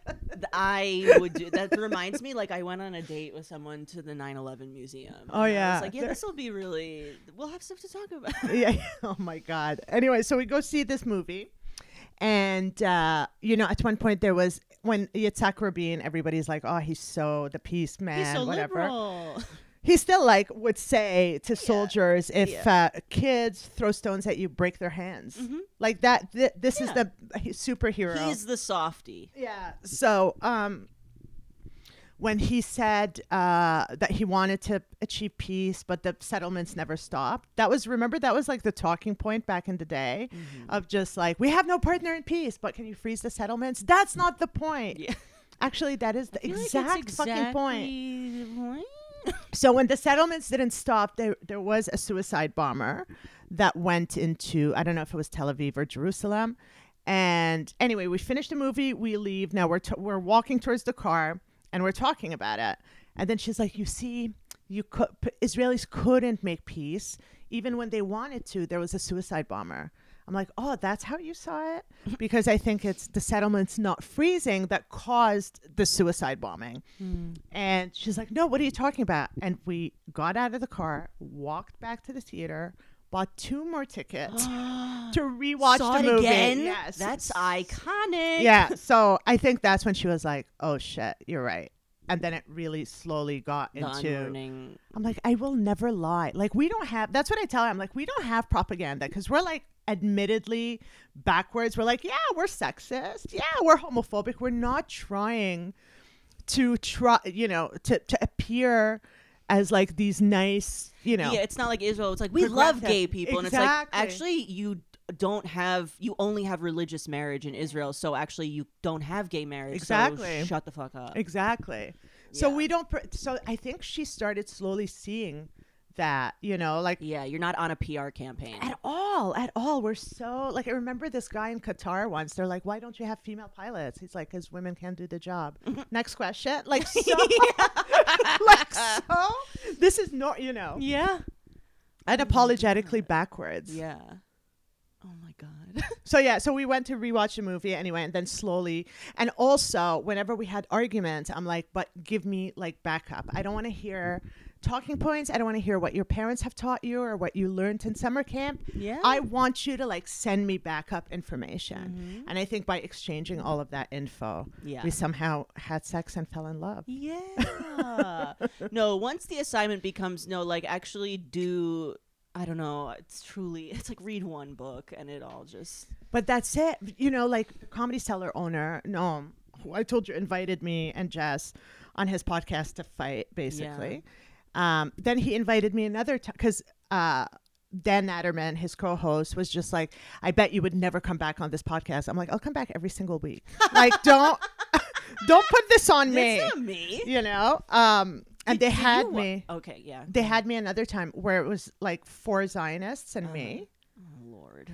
I would do that reminds me like I went on a date with someone to the 9/11 museum. Oh, I yeah. was like, yeah, this will be really we'll have stuff to talk about. yeah. Oh my god. Anyway, so we go see this movie, and uh, you know, at one point there was when Yitzhak Rabin, everybody's like, "Oh, he's so the peace man, He's so whatever." liberal. He still like would say to soldiers, "If Yeah. uh, kids throw stones at you, break their hands." Mhm. Like that. Th- this is the superhero. He's the softy. Yeah. So, um, when he said uh, that he wanted to achieve peace, but the settlements never stopped, that was remember that was like the talking point back in the day Mm-hmm. of just like we have no partner in peace, but can you freeze the settlements? That's not the point. Yeah. Actually, that is the feel like exact fucking point. exactly. So when the settlements didn't stop, there there was a suicide bomber that went into I don't know if it was Tel Aviv or Jerusalem. And anyway, we finished the movie. We leave. Now we're t- we're walking towards the car and we're talking about it. And then she's like, "You see, you could Israelis couldn't make peace even when they wanted to. There was a suicide bomber." I'm like, "Oh, that's how you saw it?" Because I think it's the settlements not freezing that caused the suicide bombing. Hmm. And she's like, No, what are you talking about? And we got out of the car, walked back to the theater, bought two more tickets to rewatch Saw the it movie. again. Yes. That's iconic. yeah. So I think that's when she was like, Oh shit, you're right. And then it really slowly got The into unlearning. I'm like, I will never lie. Like, we don't have, that's what I tell her. I'm like, we don't have propaganda because we're like, admittedly backwards. We're like, yeah, we're sexist. Yeah, we're homophobic. We're not trying to try, you know, to, to appear as like these nice, you know. Yeah, it's not like Israel. It's like we love gay people, and it's like actually you don't have you only have religious marriage in Israel, so actually you don't have gay marriage. so Exactly. shut the fuck up. Exactly. So we don't. Pr- so I think she started slowly seeing that. You know, like Yeah, you're not on a PR campaign. at all, at all. We're so like I remember this guy in Qatar once. They're like, "Why don't you have female pilots?" He's like, "Cause women can't do the job." Mm-hmm. Next question. Like so. like so. This is not. You know. yeah. And mm-hmm. apologetically backwards. Yeah. Oh my god. So yeah, so we went to rewatch the movie anyway, and then slowly, and also whenever we had arguments, I'm like, but give me like backup. I don't want to hear talking points. I don't want to hear what your parents have taught you or what you learned in summer camp. Yeah. I want you to like send me backup information. Mm-hmm. And I think by exchanging all of that info, Yeah. we somehow had sex and fell in love. Yeah. no, once the assignment becomes no, like actually do I don't know, it's truly it's like read one book and it all just But that's it. You know, like the comedy cellar owner, no, who I told you invited me and Jess on his podcast to fight, basically. Um, then he invited me another time because uh, Dan Natterman, his co-host, was just like, "I bet you would never come back on this podcast." I'm like, "I'll come back every single week. like, don't don't put this on me." It's not me. You know. Um, and they Did had you wa- me. Okay, yeah. They had me another time where it was like four Zionists and me.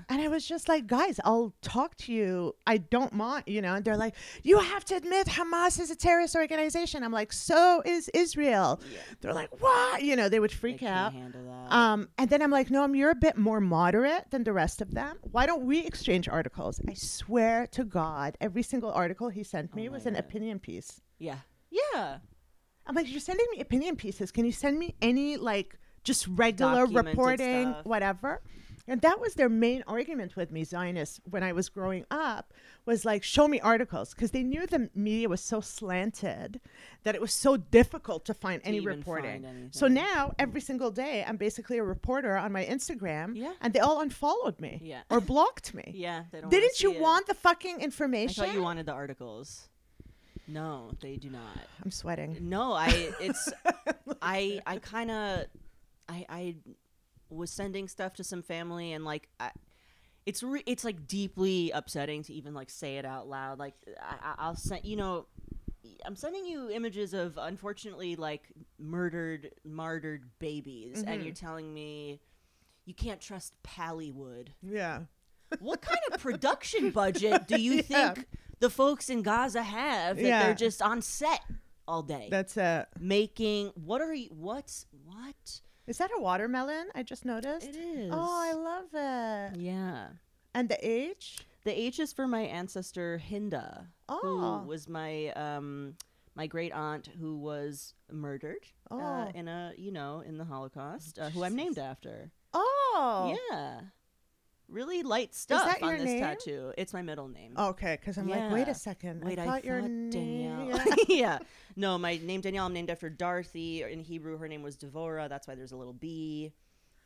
And I was just like, guys, I'll talk to you. I don't mind, you know. And they're like, you have to admit Hamas is a terrorist organization. I'm like, so is Israel. Yeah. They're like, what? You know, they would freak can't out. Um, and then I'm like, no, you're a bit more moderate than the rest of them. Why don't we exchange articles? I swear to God, every single article he sent me Oh was an God. opinion piece. yeah. Yeah. I'm like, you're sending me opinion pieces. Can you send me any like just regular Documented reporting, stuff. whatever? And that was their main argument with me, Zionists, when I was growing up, was like, show me articles, because they knew the media was so slanted that it was so difficult to find any reporting. find So now every single day, I'm basically a reporter on my Instagram, Yeah. and they all unfollowed me Yeah. or blocked me. Yeah. They don't Didn't you it. want the fucking information? I thought you wanted the articles. No, they do not. I'm sweating. No, I it's I I kind of I I was sending stuff to some family and like I, it's re- it's like deeply upsetting to even like say it out loud. Like I, I'll send you know I'm sending you images of unfortunately like murdered martyred babies and Mhm. you're telling me you can't trust Pallywood. Yeah. What kind of production budget do you Yeah. think the folks in Gaza have that Yeah. they're just on set all day? That's it. making what are you what's what Is that a watermelon? I just noticed. it is Oh, I love it. yeah And the age? the h is for my ancestor hinda Oh. who was my um my great aunt who was murdered uh, Oh. in a you know in the holocaust uh, who i'm named after Oh. yeah really light stuff that on your this name? tattoo it's my middle name Okay, because I'm like, wait a second. Wait, I thought your name. Danielle. Yeah. yeah. No, my name Danielle. I'm named after Dorothy. In Hebrew, her name was Devora. That's why there's a little B.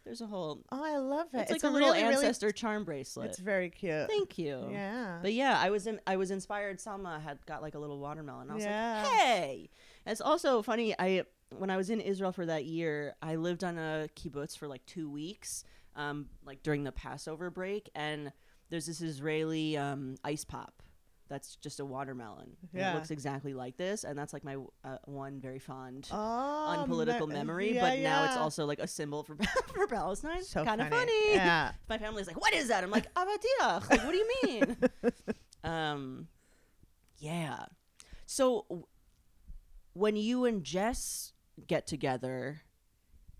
There's a whole. Oh, I love it. It's, like a, little really, really- ancestor charm bracelet. it's very cute. Thank you. Yeah. But yeah, I was in, I was inspired. Salma had got like a little watermelon. I was Yeah. like, hey. And it's also funny. I when I was in Israel for that year, I lived on a kibbutz for like two weeks, um, like during the Passover break, and there's this Israeli um, ice pop. That's just a watermelon. Yeah. It looks exactly like this, and that's like my uh, one very fond oh, unpolitical me- memory. yeah, but now it's also like a symbol for for Palestine. so kind of funny. funny. Yeah. My family's like, "What is that?" I'm like, "Avatiach." Like, what do you mean? um, yeah. So w- when you and Jess get together,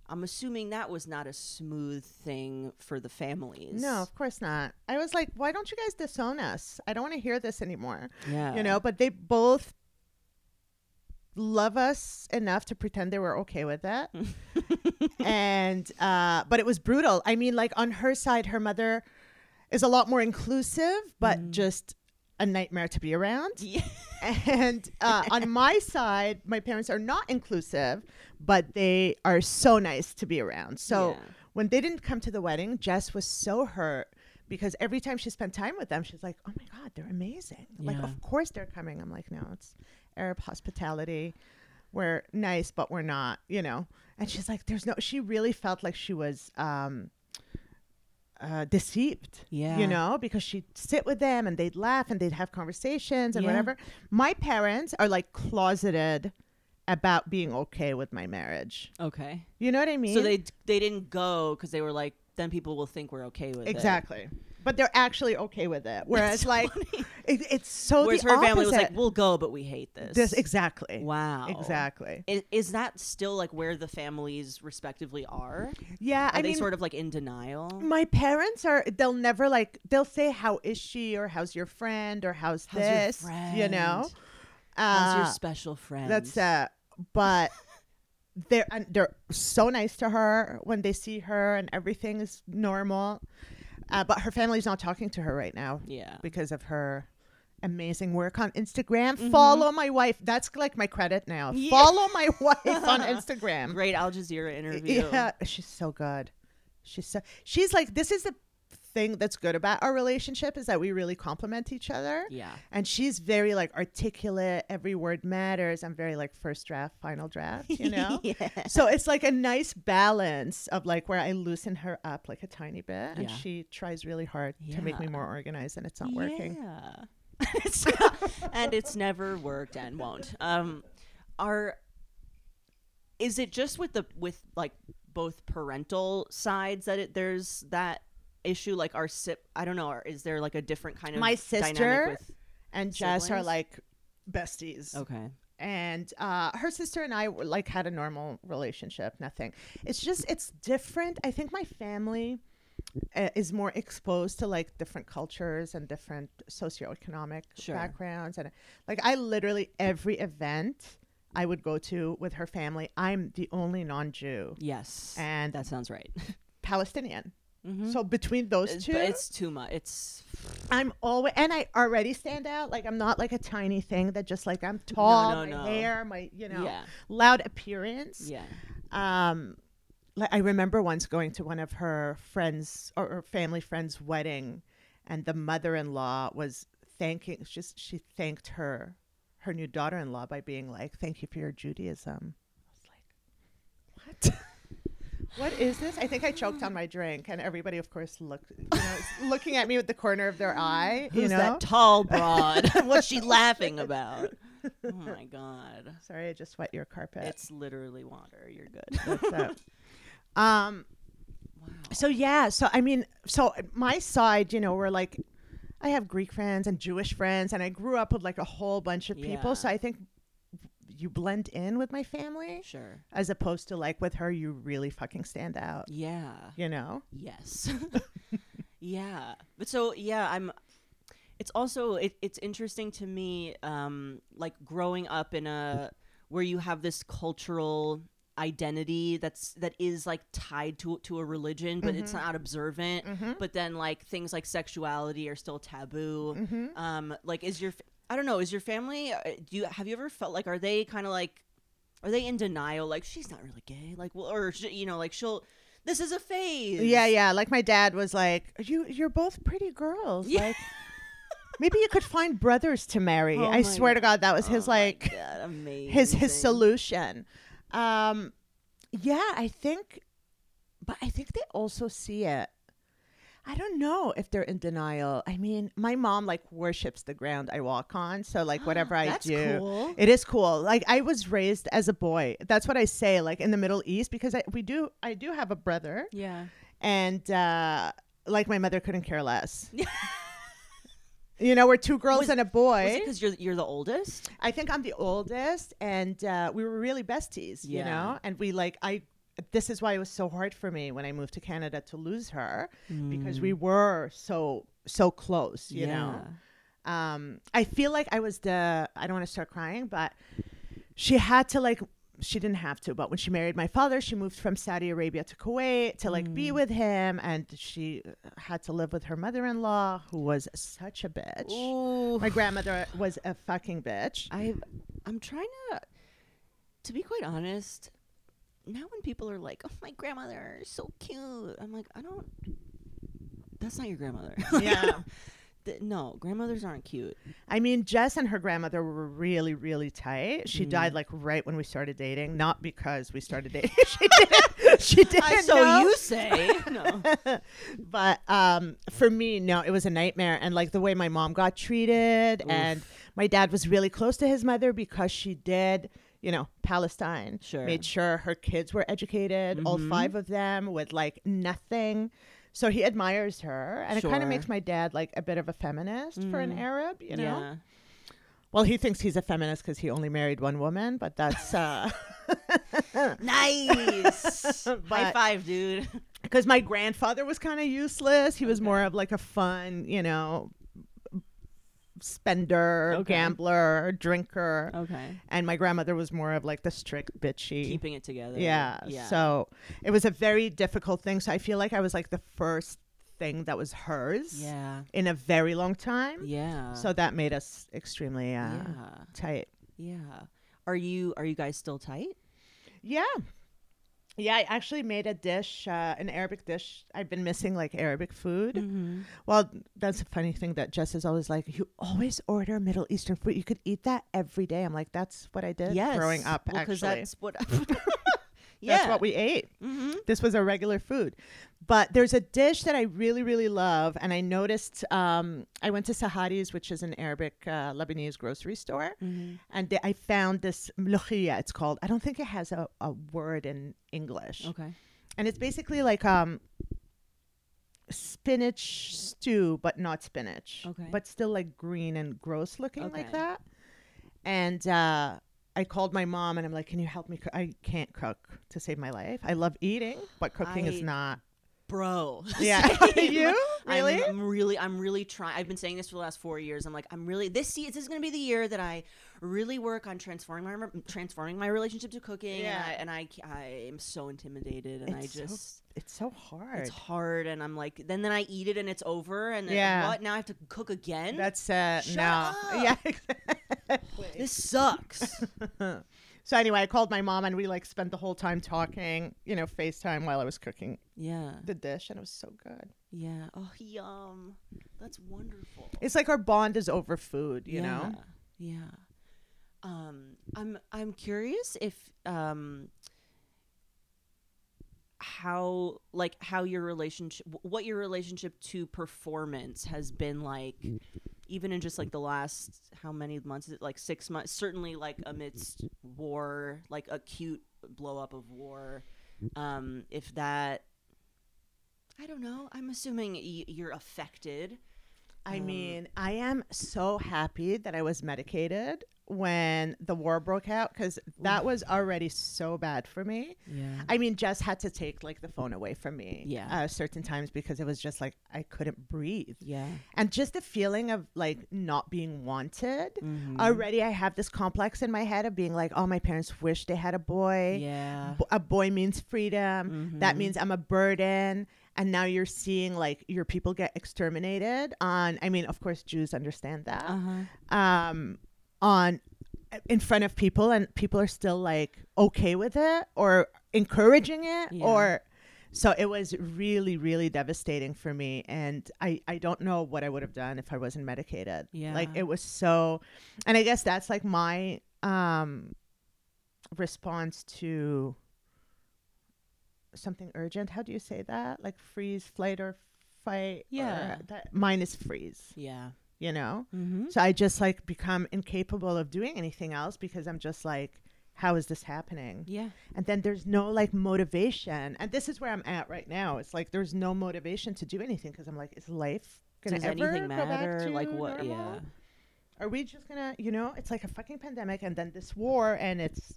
I'm assuming that was not a smooth thing for the families. No, of course not. I was like, why don't you guys disown us? I don't want to hear this anymore. Yeah. You know, but they both love us enough to pretend they were okay with that. and uh but it was brutal. I mean, like on her side, her mother is a lot more inclusive, but Mm. just a nightmare to be around. Yeah. And uh, on my side, my parents are not inclusive, but they are so nice to be around. So Yeah. when they didn't come to the wedding, Jess was so hurt because every time she spent time with them, she's like, "Oh my god, they're amazing! Like, of course they're coming." I'm like, "No, it's Arab hospitality. We're nice, but we're not," you know. And she's like, "There's no." She really felt like she was. Um, uh, deceived. Yeah. You know, because she'd sit with them and they'd laugh and they'd have conversations and Yeah. whatever. My parents are like closeted about being okay with my marriage. Okay. You know what I mean? So they they didn't go because they were like, then people will think we're okay with it. exactly. But they're actually okay with it. Whereas, so like, it, it's so Whereas the her family was like, we'll go, but we hate this. this exactly. Wow. Exactly. Is, is that still like where the families respectively are? Yeah. Are I they mean, sort of like in denial? my parents are they'll never like they'll say how is she or how's your friend or how's, How's your this you know? How's your Uh, special friend? that's uh but they're and they're so nice to her when they see her and everything is normal uh, but her family's not talking to her right now yeah. because of her amazing work on Instagram. Mhm. Follow my wife. That's like my credit now. Yeah. Follow my wife on Instagram. Great Al Jazeera interview. Yeah, she's so good. She's so she's like this is the thing that's good about our relationship is that we really complement each other. Yeah. And she's very like articulate, every word matters. I'm very like first draft, final draft, you know? yeah. so it's like a nice balance of like where I loosen her up like a tiny bit and she tries really hard to make me more organized and it's not working. Yeah. And it's never worked and won't. Um, are is it just with the with like both parental sides that it, there's that issue? Like our sip, I don't know. Or is there like a different kind of My dynamic sister- with? And Jess are Siblings? like besties. Okay. and uh, her sister and I were like had a normal relationship. Nothing. It's just it's different. I think my family uh, is more exposed to like different cultures and different socioeconomic Sure. backgrounds, and like I literally every event I would go to with her family. I'm the only non-Jew Yes. and that sounds right. Palestinian. Mhm. So between those two, it's too much. It's I'm always and I already stand out. Like I'm not like a tiny thing that just like I'm tall, no, my no. hair, my you know yeah, loud appearance. yeah. um like i remember once going to one of her friends or, or family friends wedding and the mother-in-law was thanking just she thanked her her new daughter-in-law by being like thank you for your judaism i was like what what is this i think i choked on my drink and everybody of course looked you know looking at me with the corner of their eye Who's you know that tall broad? What's she laughing about? Oh my god. sorry i just wet your carpet It's literally water. You're good. That's it. um Wow. So yeah, so I mean, so my side, you know, we're like, I have Greek friends and Jewish friends, and I grew up with like a whole bunch of people. Yeah. So I think you blend in with my family, Sure. as opposed to like with her, you really fucking stand out. Yeah. You know? Yes. yeah. But so yeah, I'm it's also it, it's interesting to me um like growing up in a where you have this cultural identity that's that is like tied to to a religion but it's Mhm. not observant Mm-hmm. but then like things like sexuality are still taboo Mm-hmm. um like is your i don't know is your family uh, do you have you ever felt like are they kind of like are they in denial like she's not really gay like well or you know like she'll this is a phase Yeah, yeah. Like my dad was like, "You, you're both pretty girls. Yeah. Like, maybe you could find brothers to marry." Oh I swear to God, that was his Oh my like. God, his his solution. Um, yeah, I think, but I think they also see it. I don't know if they're in denial. I mean, my mom like worships the ground I walk on, so like whatever I That's do, cool. it is cool. Like I was raised as a boy. That's what I say. Like in the Middle East, because I, we do, I do have a brother, yeah. and uh, like my mother couldn't care less. You know, we're two girls Was- and a boy. Because you're you're the oldest? I think I'm the oldest, and uh, we were really besties, Yeah. you know. And we like I. This is why it was so hard for me when I moved to Canada to lose her because we were so so close, you know. Um, I feel like I was the. I don't want to start crying, but she had to like. She didn't have to, but when she married my father, she moved from Saudi Arabia to Kuwait to like be Mm. with him, and she had to live with her mother-in-law, who was such a bitch. Ooh. My grandmother was a fucking bitch. I I'm trying to to be quite honest. Now when people are like, "Oh, my grandmother is so cute," I'm like, I don't. That's not your grandmother. Yeah. Th- no, grandmothers aren't cute. I mean, Jess and her grandmother were really, really tight. She Mm. died like right when we started dating, not because we started dating. she didn't. she did. I- so no. you say no. but um, for me, no, it was a nightmare. And like the way my mom got treated, and my dad was really close to his mother because she did, you know, Palestine. Sure. Made sure her kids were educated, all Mhm. five of them, with like nothing. So he admires her, and it kind of makes my dad like a bit of a feminist for an Mhm. Arab, you know. Yeah. Well, he thinks he's a feminist because he only married one woman, but that's uh, Nice. High five, dude. because my grandfather was kind of useless. He was Okay. more of like a fun, you know, spender, Okay. gambler, drinker, Okay. and my grandmother was more of like the strict bitchy. Keeping it together. yeah. Yeah. So it was a very difficult thing. So I feel like I was like the first thing that was hers Yeah. in a very long time. Yeah. So that made us extremely uh, yeah. tight. Yeah. Are you are you guys still tight? Yeah. Yeah, I actually made a dish, uh, an Arabic dish. I've been missing like Arabic food. Mm-hmm. Well, that's a funny thing that Jess is always like, you always order Middle Eastern food. You could eat that every day. I'm like, that's what I did Yes. growing up, Well, actually. that's what. yeah. That's what we ate. Mm-hmm. This was a regular food. But there's a dish that I really, really love. And I noticed um, I went to Sahari's, which is an Arabic uh, Lebanese grocery store. Mm-hmm. And I found this mlokhia, it's called. I don't think it has a, a word in English. Okay. and it's basically like um spinach stew but not spinach Okay. but still like green and gross looking like that and uh I called my mom and I'm like, "Can you help me? Cook? I can't cook to save my life. I love eating, but cooking I- is not." Bro. Yeah, you really? I'm, I'm really, I'm really trying. I've been saying this for the last four years. I'm like, I'm really this. se- This is going to be the year that I really work on transforming my transforming my relationship to cooking. Yeah. and I, and I, I am so intimidated, and It's I just. it's so hard. It's hard, and I'm like, then then I eat it, and it's over, and then Yeah. what? Now I have to cook again. That's uh Shut no. up. Yeah, exactly. this sucks. So anyway, I called my mom and we like spent the whole time talking, you know, FaceTime while I was cooking yeah, the dish and it was so good. yeah. Oh, yum. That's wonderful. It's like our bond is over food, you yeah, know? Yeah. Um, I'm I'm curious if um how like how your relationship what your relationship to performance has been like even in just like the last how many months is it like 6 months certainly like amidst war like acute blow up of war um if that I don't know. I'm assuming y- you're affected. I Um, mean, I am so happy that I was medicated when the war broke out because that was already so bad for me. yeah I mean, Jess had to take like the phone away from me Yeah. uh, certain times because it was just like I couldn't breathe. yeah And just the feeling of like not being wanted. Mhm. Already, I have this complex in my head of being like, oh, my parents wish they had a boy. yeah B- a boy means freedom. That Mhm. means I'm a burden. And now you're seeing like your people get exterminated on, I mean, of course, Jews understand that. uh-huh Um, on in front of people, and people are still like okay with it or encouraging it Yeah. or. So it was really, really devastating for me, and I, I don't know what I would have done if I wasn't medicated. Yeah. Like it was so, and I guess that's like my um response to something urgent. How do you say that? Like freeze, flight, or fight? or Yeah. that, mine is freeze, Yeah. You know? Mm-hmm. So I just like become incapable of doing anything else because I'm just like, how is this happening? Yeah. And then there's no like motivation. And this is where I'm at right now. It's like there's no motivation to do anything because I'm like, is life gonna ever anything go back matter? to Like what? normal? Yeah. Are we just gonna, you know, it's like a fucking pandemic and then this war and it's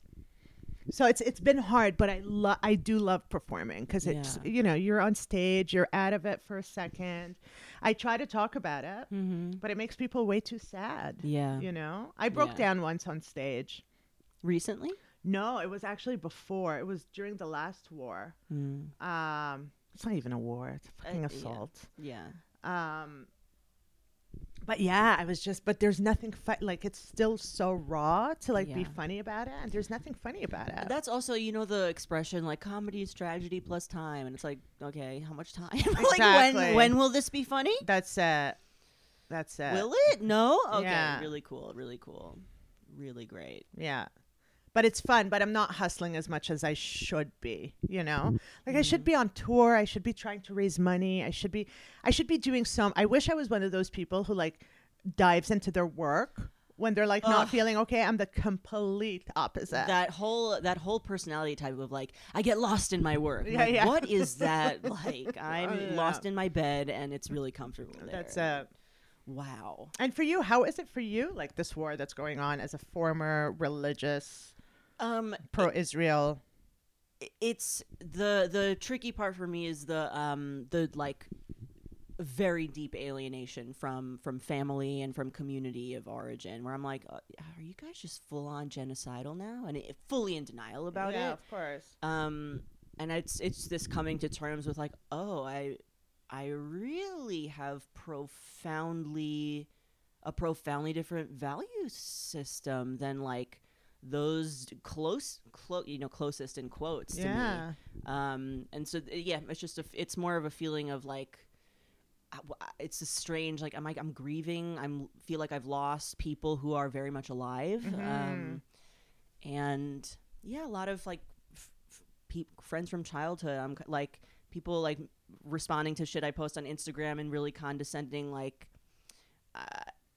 so it's it's been hard, but I love I do love performing because it's Yeah. you know you're on stage, you're out of it for a second. I try to talk about it, Mm-hmm. but it makes people way too sad. Yeah. You know, I broke Yeah. down once on stage. Recently? No, it was actually before. It was during the last war. Mm. Um, it's not even a war; it's a fucking yeah. assault. Yeah. Um, but yeah, I was just. But there's nothing fu- like it's still so raw to like be Yeah. funny about it, and there's nothing funny about it. That's also, you know, the expression like comedy is tragedy plus time, and it's like, okay, how much time? like Exactly. when when will this be funny? That's it. That's it. Will it? No. Okay. Yeah. Really cool. Really cool. Really great. Yeah. But it's fun. But I'm not hustling as much as I should be. You know, like I Mm-hmm. should be on tour. I should be trying to raise money. I should be, I should be doing some. I wish I was one of those people who like dives into their work when they're like not feeling okay. I'm the complete opposite. that whole that whole personality type of like I get lost in my work. Yeah, Like, yeah. What is that like? I'm yeah. lost in my bed and it's really comfortable there. That's it wow. And for you, how is it for you? Like this war that's going on as a former religious Um, pro-Israel. i- it's the the tricky part for me is the um the like very deep alienation from from family and from community of origin where i'm like uh, are you guys just full on genocidal now and it, fully in denial about it Yeah, of course. um and it's it's this coming to terms with like oh i i really have profoundly a profoundly different value system than like those close clo- you know closest in quotes to me. Yeah. um and so th- yeah it's just a f- it's more of a feeling of like w- I- it's a strange like i'm like i'm grieving i'm feel like i've lost people who are very much alive. Um and yeah a lot of like f- f- peop friends from childhood i'm like people like responding to shit i post on instagram and really condescending like uh,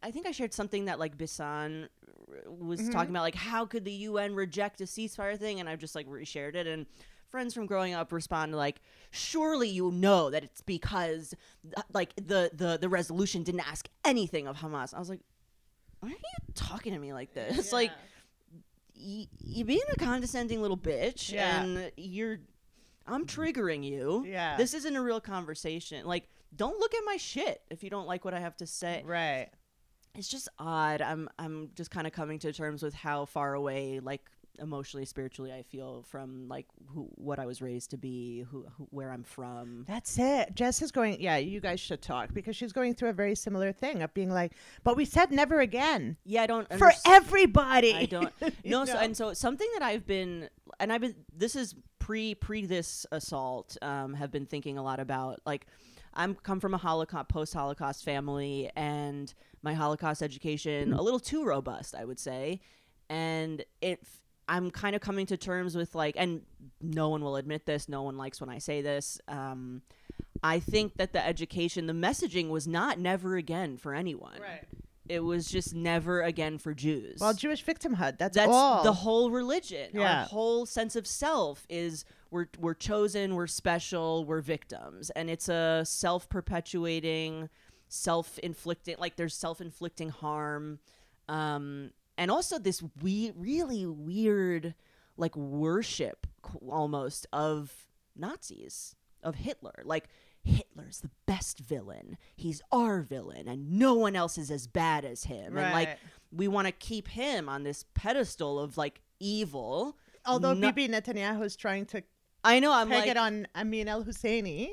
i think i shared something that like bisan was mm-hmm. talking about like how could the un reject a ceasefire thing and i've just like reshared it and friends from growing up respond like surely you know that it's because uh, like the the the resolution didn't ask anything of hamas i was like why are you talking to me like this like y- you being a condescending little bitch Yeah. and you're I'm triggering you. Yeah. This isn't a real conversation. Like don't look at my shit if you don't like what I have to say. right. It's just odd. I'm I'm just kind of coming to terms with how far away like emotionally spiritually I feel from like who what I was raised to be, who, who where I'm from. That's it. Jess is going, yeah, you guys should talk because she's going through a very similar thing of being like, but we said never again Yeah, I don't for underst- everybody. I don't no so, and so something that I've been and I've been this is pre pre this assault um have been thinking a lot about like I'm come from a Holocaust post Holocaust family and my Holocaust education a little too robust I would say and it I'm kind of coming to terms with like and no one will admit this no one likes when I say this um I think that the education the messaging was not never again for anyone Right. it was just never again for Jews Well, Jewish victimhood. That's, that's all. the whole religion. Yeah. Our whole sense of self is we're we're chosen, we're special, we're victims, and it's a self-perpetuating, self-inflicting. Like there's self-inflicting harm, um, and also this we really weird like worship almost of Nazis of Hitler. Like Hitler's the best villain. He's our villain, and no one else is as bad as him. And like we want to keep him on this pedestal of like evil. Although no- Bibi Netanyahu is trying to I know I'm peg like Uh, it on Amin al Husseini,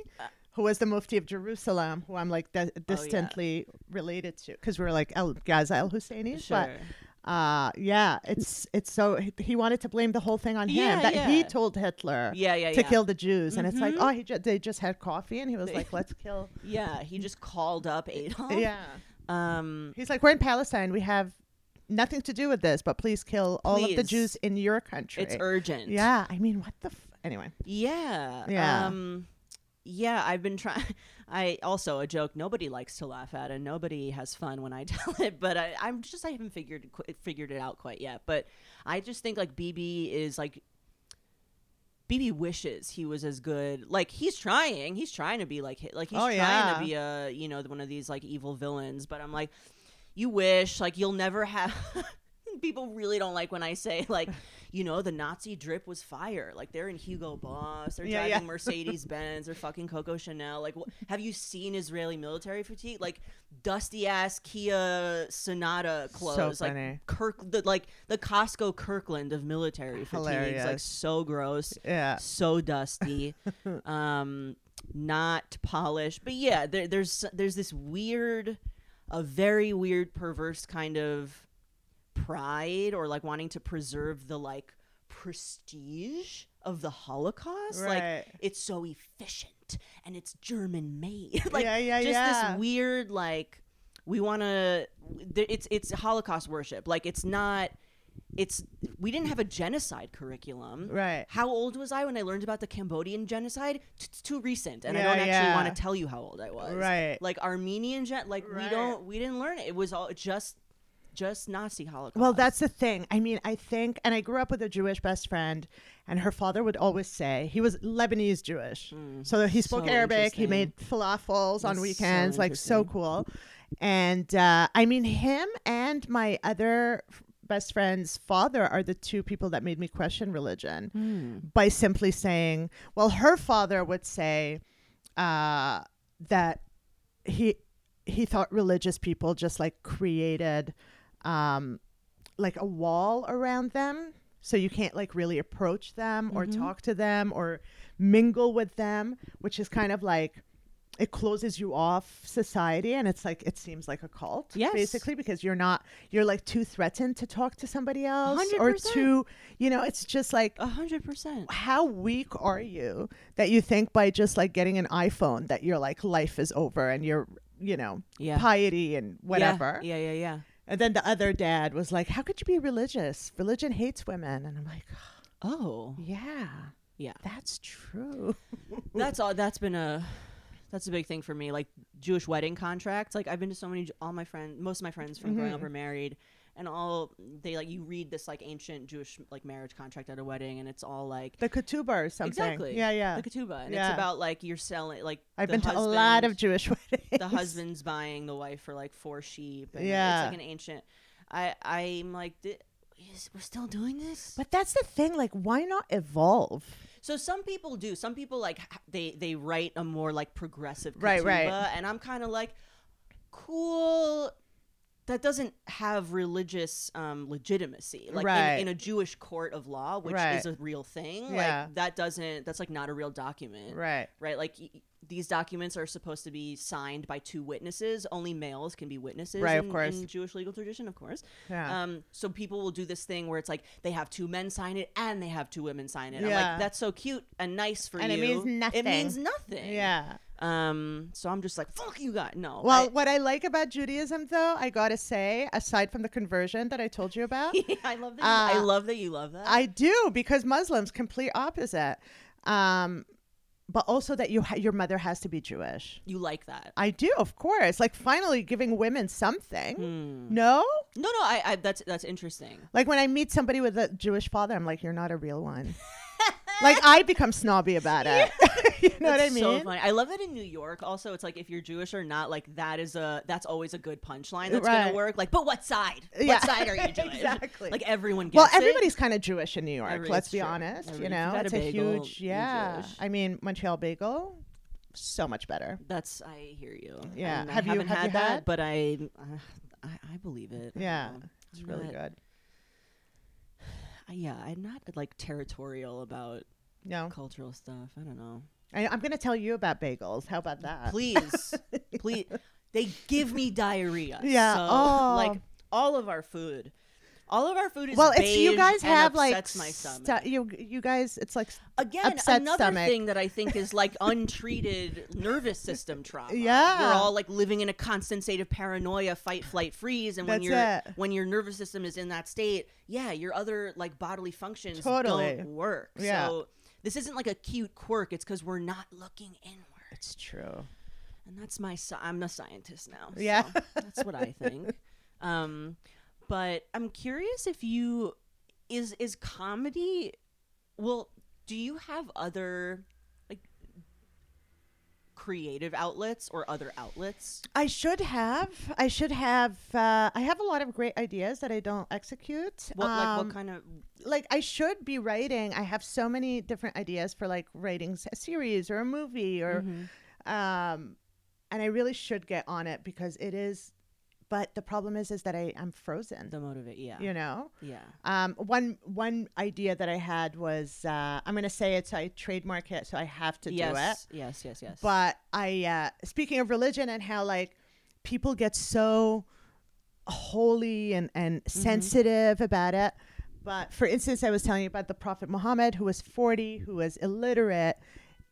who was the Mufti of Jerusalem, who I'm like Oh, di- distantly related to, because we're like El Gaza al Husseini. sure. But uh, yeah, it's it's so he, he wanted to blame the whole thing on him Yeah, that he told Hitler Yeah, yeah, to yeah. kill the Jews, and it's like, Mhm. oh, he ju- they just had coffee, and he was like, let's kill. Yeah, he just called up Adolf. Yeah, Um he's like, we're in Palestine, we have nothing to do with this, but please kill all of the Jews in your country. it's urgent. Yeah, I mean, what the f- anyway? Yeah. Yeah. Um yeah, I've been trying I also a joke nobody likes to laugh at and nobody has fun when I tell it, but I I'm just I haven't figured qu- figured it out quite yet, but I just think like Bibi is like Bibi wishes he was as good. Like he's trying, he's trying to be like like he's Oh, trying yeah. to be a you know one of these like evil villains. But I'm like, you wish like you'll never have. People really don't like when I say like, you know, the Nazi drip was fire. Like they're in Hugo Boss, they're Yeah, driving yeah. Mercedes Benz, they're fucking Coco Chanel. Like, wh- have you seen Israeli military fatigue? Like dusty ass Kia Sonata clothes, like funny. Kirk, the, like the Costco Kirkland of military fatigues, like so gross Yeah, so dusty um not polished but yeah there, there's there's this weird a very weird perverse kind of pride or like wanting to preserve the like prestige of the holocaust like it's so efficient and it's german made like Yeah, yeah, just yeah. this weird like we want to it's it's holocaust worship like it's not it's we didn't have a genocide curriculum. Right. How old was I when I learned about the Cambodian genocide? It's too recent, and I don't actually yeah. want to tell you how old I was. Right. Like Armenian gen, like we don't, we didn't learn it. It was all just, just Nazi Holocaust. Well, that's the thing. I mean, I think, and I grew up with a Jewish best friend, and her father would always say he was Lebanese Jewish, so he spoke so Arabic. He made falafels on That's so weekends, like so cool. And uh, I mean, him and my other best friend's father are the two people that made me question religion Hmm. by simply saying, well, her father would say uh, that he he thought religious people just like created um, like a wall around them so you can't like really approach them or Mm-hmm. talk to them or mingle with them which is kind of like it closes you off society and it's like it seems like a cult Yes. basically because you're not you're like too threatened to talk to somebody else or 100%. too you know it's just like a hundred percent. how weak are you that you think by just like getting an iPhone that your like life is over and your you know Yeah. piety and whatever. Yeah, yeah, yeah. And then the other dad was like, "How could you be religious? Religion hates women." And I'm like, Oh, "Yeah, yeah. that's true." That's all. That's been a. That's a big thing for me. Like Jewish wedding contracts. Like I've been to so many. All my friends, most of my friends from growing up mm-hmm. are married, and all they like. You read this like ancient Jewish like marriage contract at a wedding, and it's all like the ketubah or something. exactly Yeah, yeah. the ketubah, and Yeah. it's about like you're selling like I've been to a lot of Jewish weddings. the husband's buying the wife for like four sheep. And Yeah. it's like an ancient. I I'm like, we're still doing this. But that's the thing. Like, why not evolve? So some people do. Some people like they they write a more like progressive Right, right. and I'm kind of like, cool. That doesn't have religious um, legitimacy, like Right. in, in a Jewish court of law, which Right. is a real thing. Yeah. Like that doesn't. That's like not a real document, Right. right? Like y- these documents are supposed to be signed by two witnesses. Only males can be witnesses, Right, of in, course. in Jewish legal tradition, of course. Yeah. Um, so people will do this thing where it's like they have two men sign it and they have two women sign it. I'm Yeah. like, that's so cute and nice for And you. it means nothing. It means nothing. yeah. Um. So I'm just like, fuck you, guys. No. Well, I- what I like about Judaism, though, I gotta say, aside from the conversion that I told you about, I love that. you, I Uh, love that you love that. I do because Muslims complete opposite. Um, but also that you ha- your mother has to be Jewish. you like that. I do, of course. Like finally giving women something. Hmm. No, No, no. I, I. That's that's interesting. like when I meet somebody with a Jewish father, I'm like, you're not a real one. like I become snobby about it. you know what I mean? So funny. I love that in New York. Also, it's like if you're Jewish or not, like that is a that's always a good punchline that's Right. gonna work. Like, but what side? Yeah. What side are you Jewish? Exactly. Like everyone gets well, everybody's kind of Jewish in New York. Every- let's be true. honest. Every- you know, it's a a, bagel, huge, yeah. I mean, Montreal bagel, so much better. That's I hear you. Yeah. And Have I you- haven't have had you that, had? but I, uh, I I believe it. Yeah, it's I'm really not- good. Yeah, I'm not like territorial about No, cultural stuff. I don't know. I, I'm going to tell you about bagels. How about that? Please, please, they give me diarrhea. Yeah. So, Oh. like all of our food, all of our food is well, it's you guys have like upsets my stomach. stu- you you guys it's like Again, another stomach. thing that I think is like untreated nervous system trauma. Yeah. we're all like living in a constant state of paranoia, fight, flight, freeze, and when you're when your nervous system is in that state, yeah, your other like bodily functions Totally. don't work. Yeah. So this isn't like a cute quirk; it's because we're not looking inward, it's true. and that's my. I'm a scientist now. so Yeah. that's what I think. Um, but I'm curious if you is is comedy. Well, do you have other like creative outlets or other outlets? I should have. I should have. Uh, I have a lot of great ideas that I don't execute. What like Um, what kind of? like I should be writing. I have so many different ideas for like writing a series or a movie or Mm-hmm. um and I really should get on it because it is but the problem is is that I I'm frozen. The motivate, yeah, You know? yeah. Um one one idea that I had was uh I'm going to say it's I trademark it so I have to do it. yes, yes, yes, yes. But I, uh, speaking of religion and how like people get so holy and, and Mm-hmm. sensitive about it. But for instance, I was telling you about the Prophet Muhammad, who was 40, who was illiterate,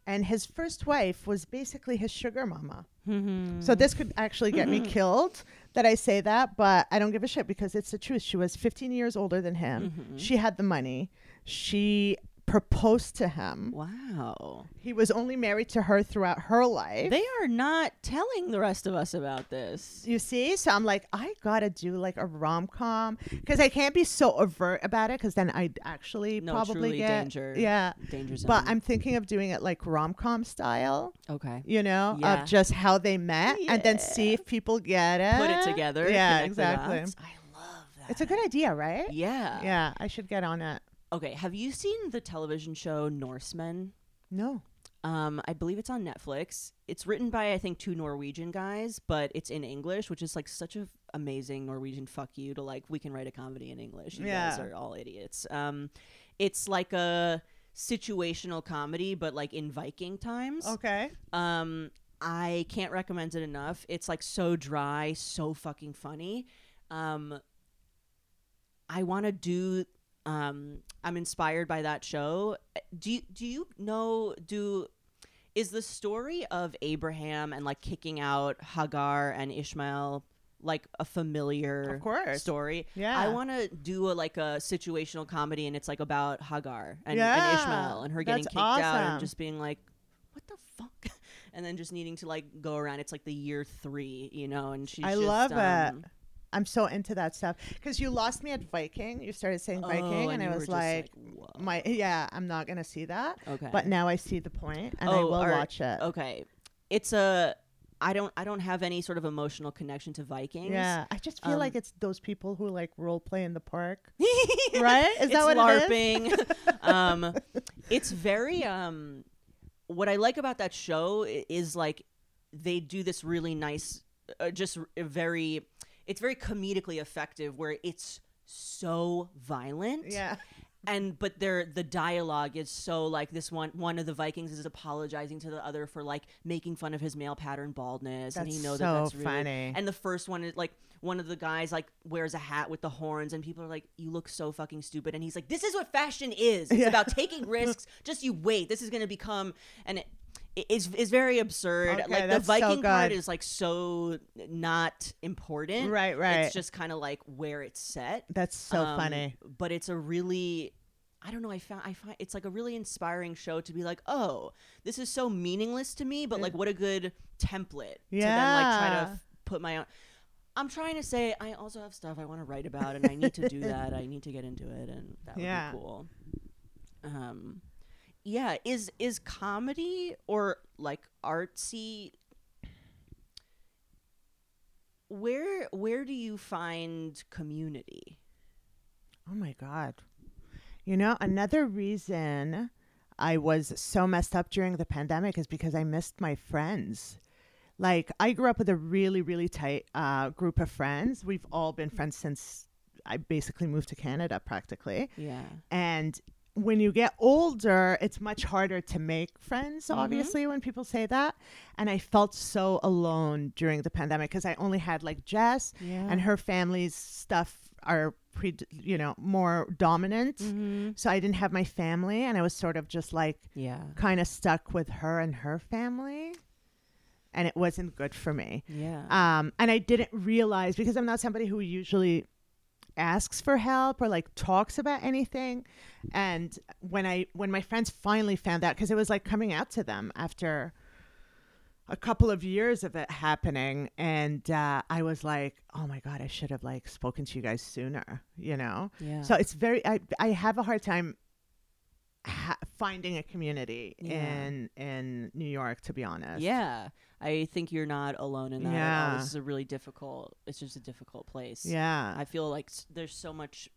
and his first wife was basically his sugar mama. Mm-hmm. So this could actually get me killed. That I say that, but I don't give a shit because it's the truth. She was 15 years older than him. Mhm. She had the money. She proposed to him. Wow. He was only married to her throughout her life. They are not telling the rest of us about this. you see? So I'm like, I gotta do like a rom com because I can't be so overt about it because then I'd actually No, probably truly get danger. yeah. Danger zone. But I'm thinking of doing it like rom com style, okay. you know, Yeah. of just how they met and then see if people get it. Put it together. Yeah, exactly. I love that. It's a good idea, right? Yeah. Yeah, I should get on it. Okay. Have you seen the television show Norsemen? No. Um, I believe it's on Netflix. It's written by I think two Norwegian guys, but it's in English, which is like such a f- amazing Norwegian fuck you to like we can write a comedy in English. You guys are all idiots. Um, it's like a situational comedy, but like in Viking times. Okay. Um, I can't recommend it enough. It's like so dry, so fucking funny. Um, I want to do. Um, I'm inspired by that show. Do you, do you know? Do is the story of Abraham and like kicking out Hagar and Ishmael like a familiar Of course. story? Yeah. I want to do a like a situational comedy, and it's like about Hagar and, Yeah, and Ishmael and her getting that's kicked out and just being like, "What the fuck?" And then just needing to like go around. It's like the year three, you know, and she's. I just, love it. I'm so into that stuff because you lost me at Viking. You started saying oh, Viking, and, I was just like, my yeah, I'm not gonna see that. okay, But now I see the point, and I Oh, will are- watch it. okay, it's a. I don't. I don't have any sort of emotional connection to Vikings. Yeah, I just feel Um, like it's those people who like role play in the park, right? Is that what it is? LARPing. um, it's very um, what I like about that show is like they do this really nice, uh, just very. It's very comedically effective where it's so violent. Yeah, and but their the dialogue is so like this one one of the Vikings is apologizing to the other for like making fun of his male pattern baldness, and he knows so that that's really. funny. And the first one is like one of the guys like wears a hat with the horns, and people are like, "You look so fucking stupid," and he's like, "This is what fashion is. It's Yeah. about taking risks. Just you wait. This is gonna become and." It, it's, it's very absurd. Okay, like the that's so Viking part is like so not important. right, right. It's just kind of like where it's set. That's so Um, funny. But it's a really I don't know, I found I find it's like a really inspiring show to be like, "Oh, this is so meaningless to me, but like what a good template to then like try to f- put my own I'm trying to say I also have stuff I want to write about and I need to do that. I need to get into it and that would Yeah. be cool. Um yeah, is is comedy or like artsy where where do you find community? Oh my God. You know, another reason I was so messed up during the pandemic is because I missed my friends. Like, I grew up with a really, really tight uh, group of friends. We've all been friends since I basically moved to Canada practically. Yeah. And when you get older, it's much harder to make friends, Mhm. obviously, when people say that. And I felt so alone during the pandemic because I only had like Jess Yeah. and her family's stuff are pre you know more dominant Mm-hmm. so i didn't have my family and i was sort of just like Yeah. kind of stuck with her and her family and it wasn't good for me Yeah. um and i didn't realize because i'm not somebody who usually asks for help or like talks about anything. And when i when my friends finally found out because it was like coming out to them after a couple of years of it happening. And uh, i was like oh my god i should have like spoken to you guys sooner you know? Yeah. so it's very i, I have a hard time ha- finding a community Yeah. in in new york to be honest yeah. I think you're not alone in that. Yeah. This is a really difficult. It's just a difficult place. yeah I feel like there's so much.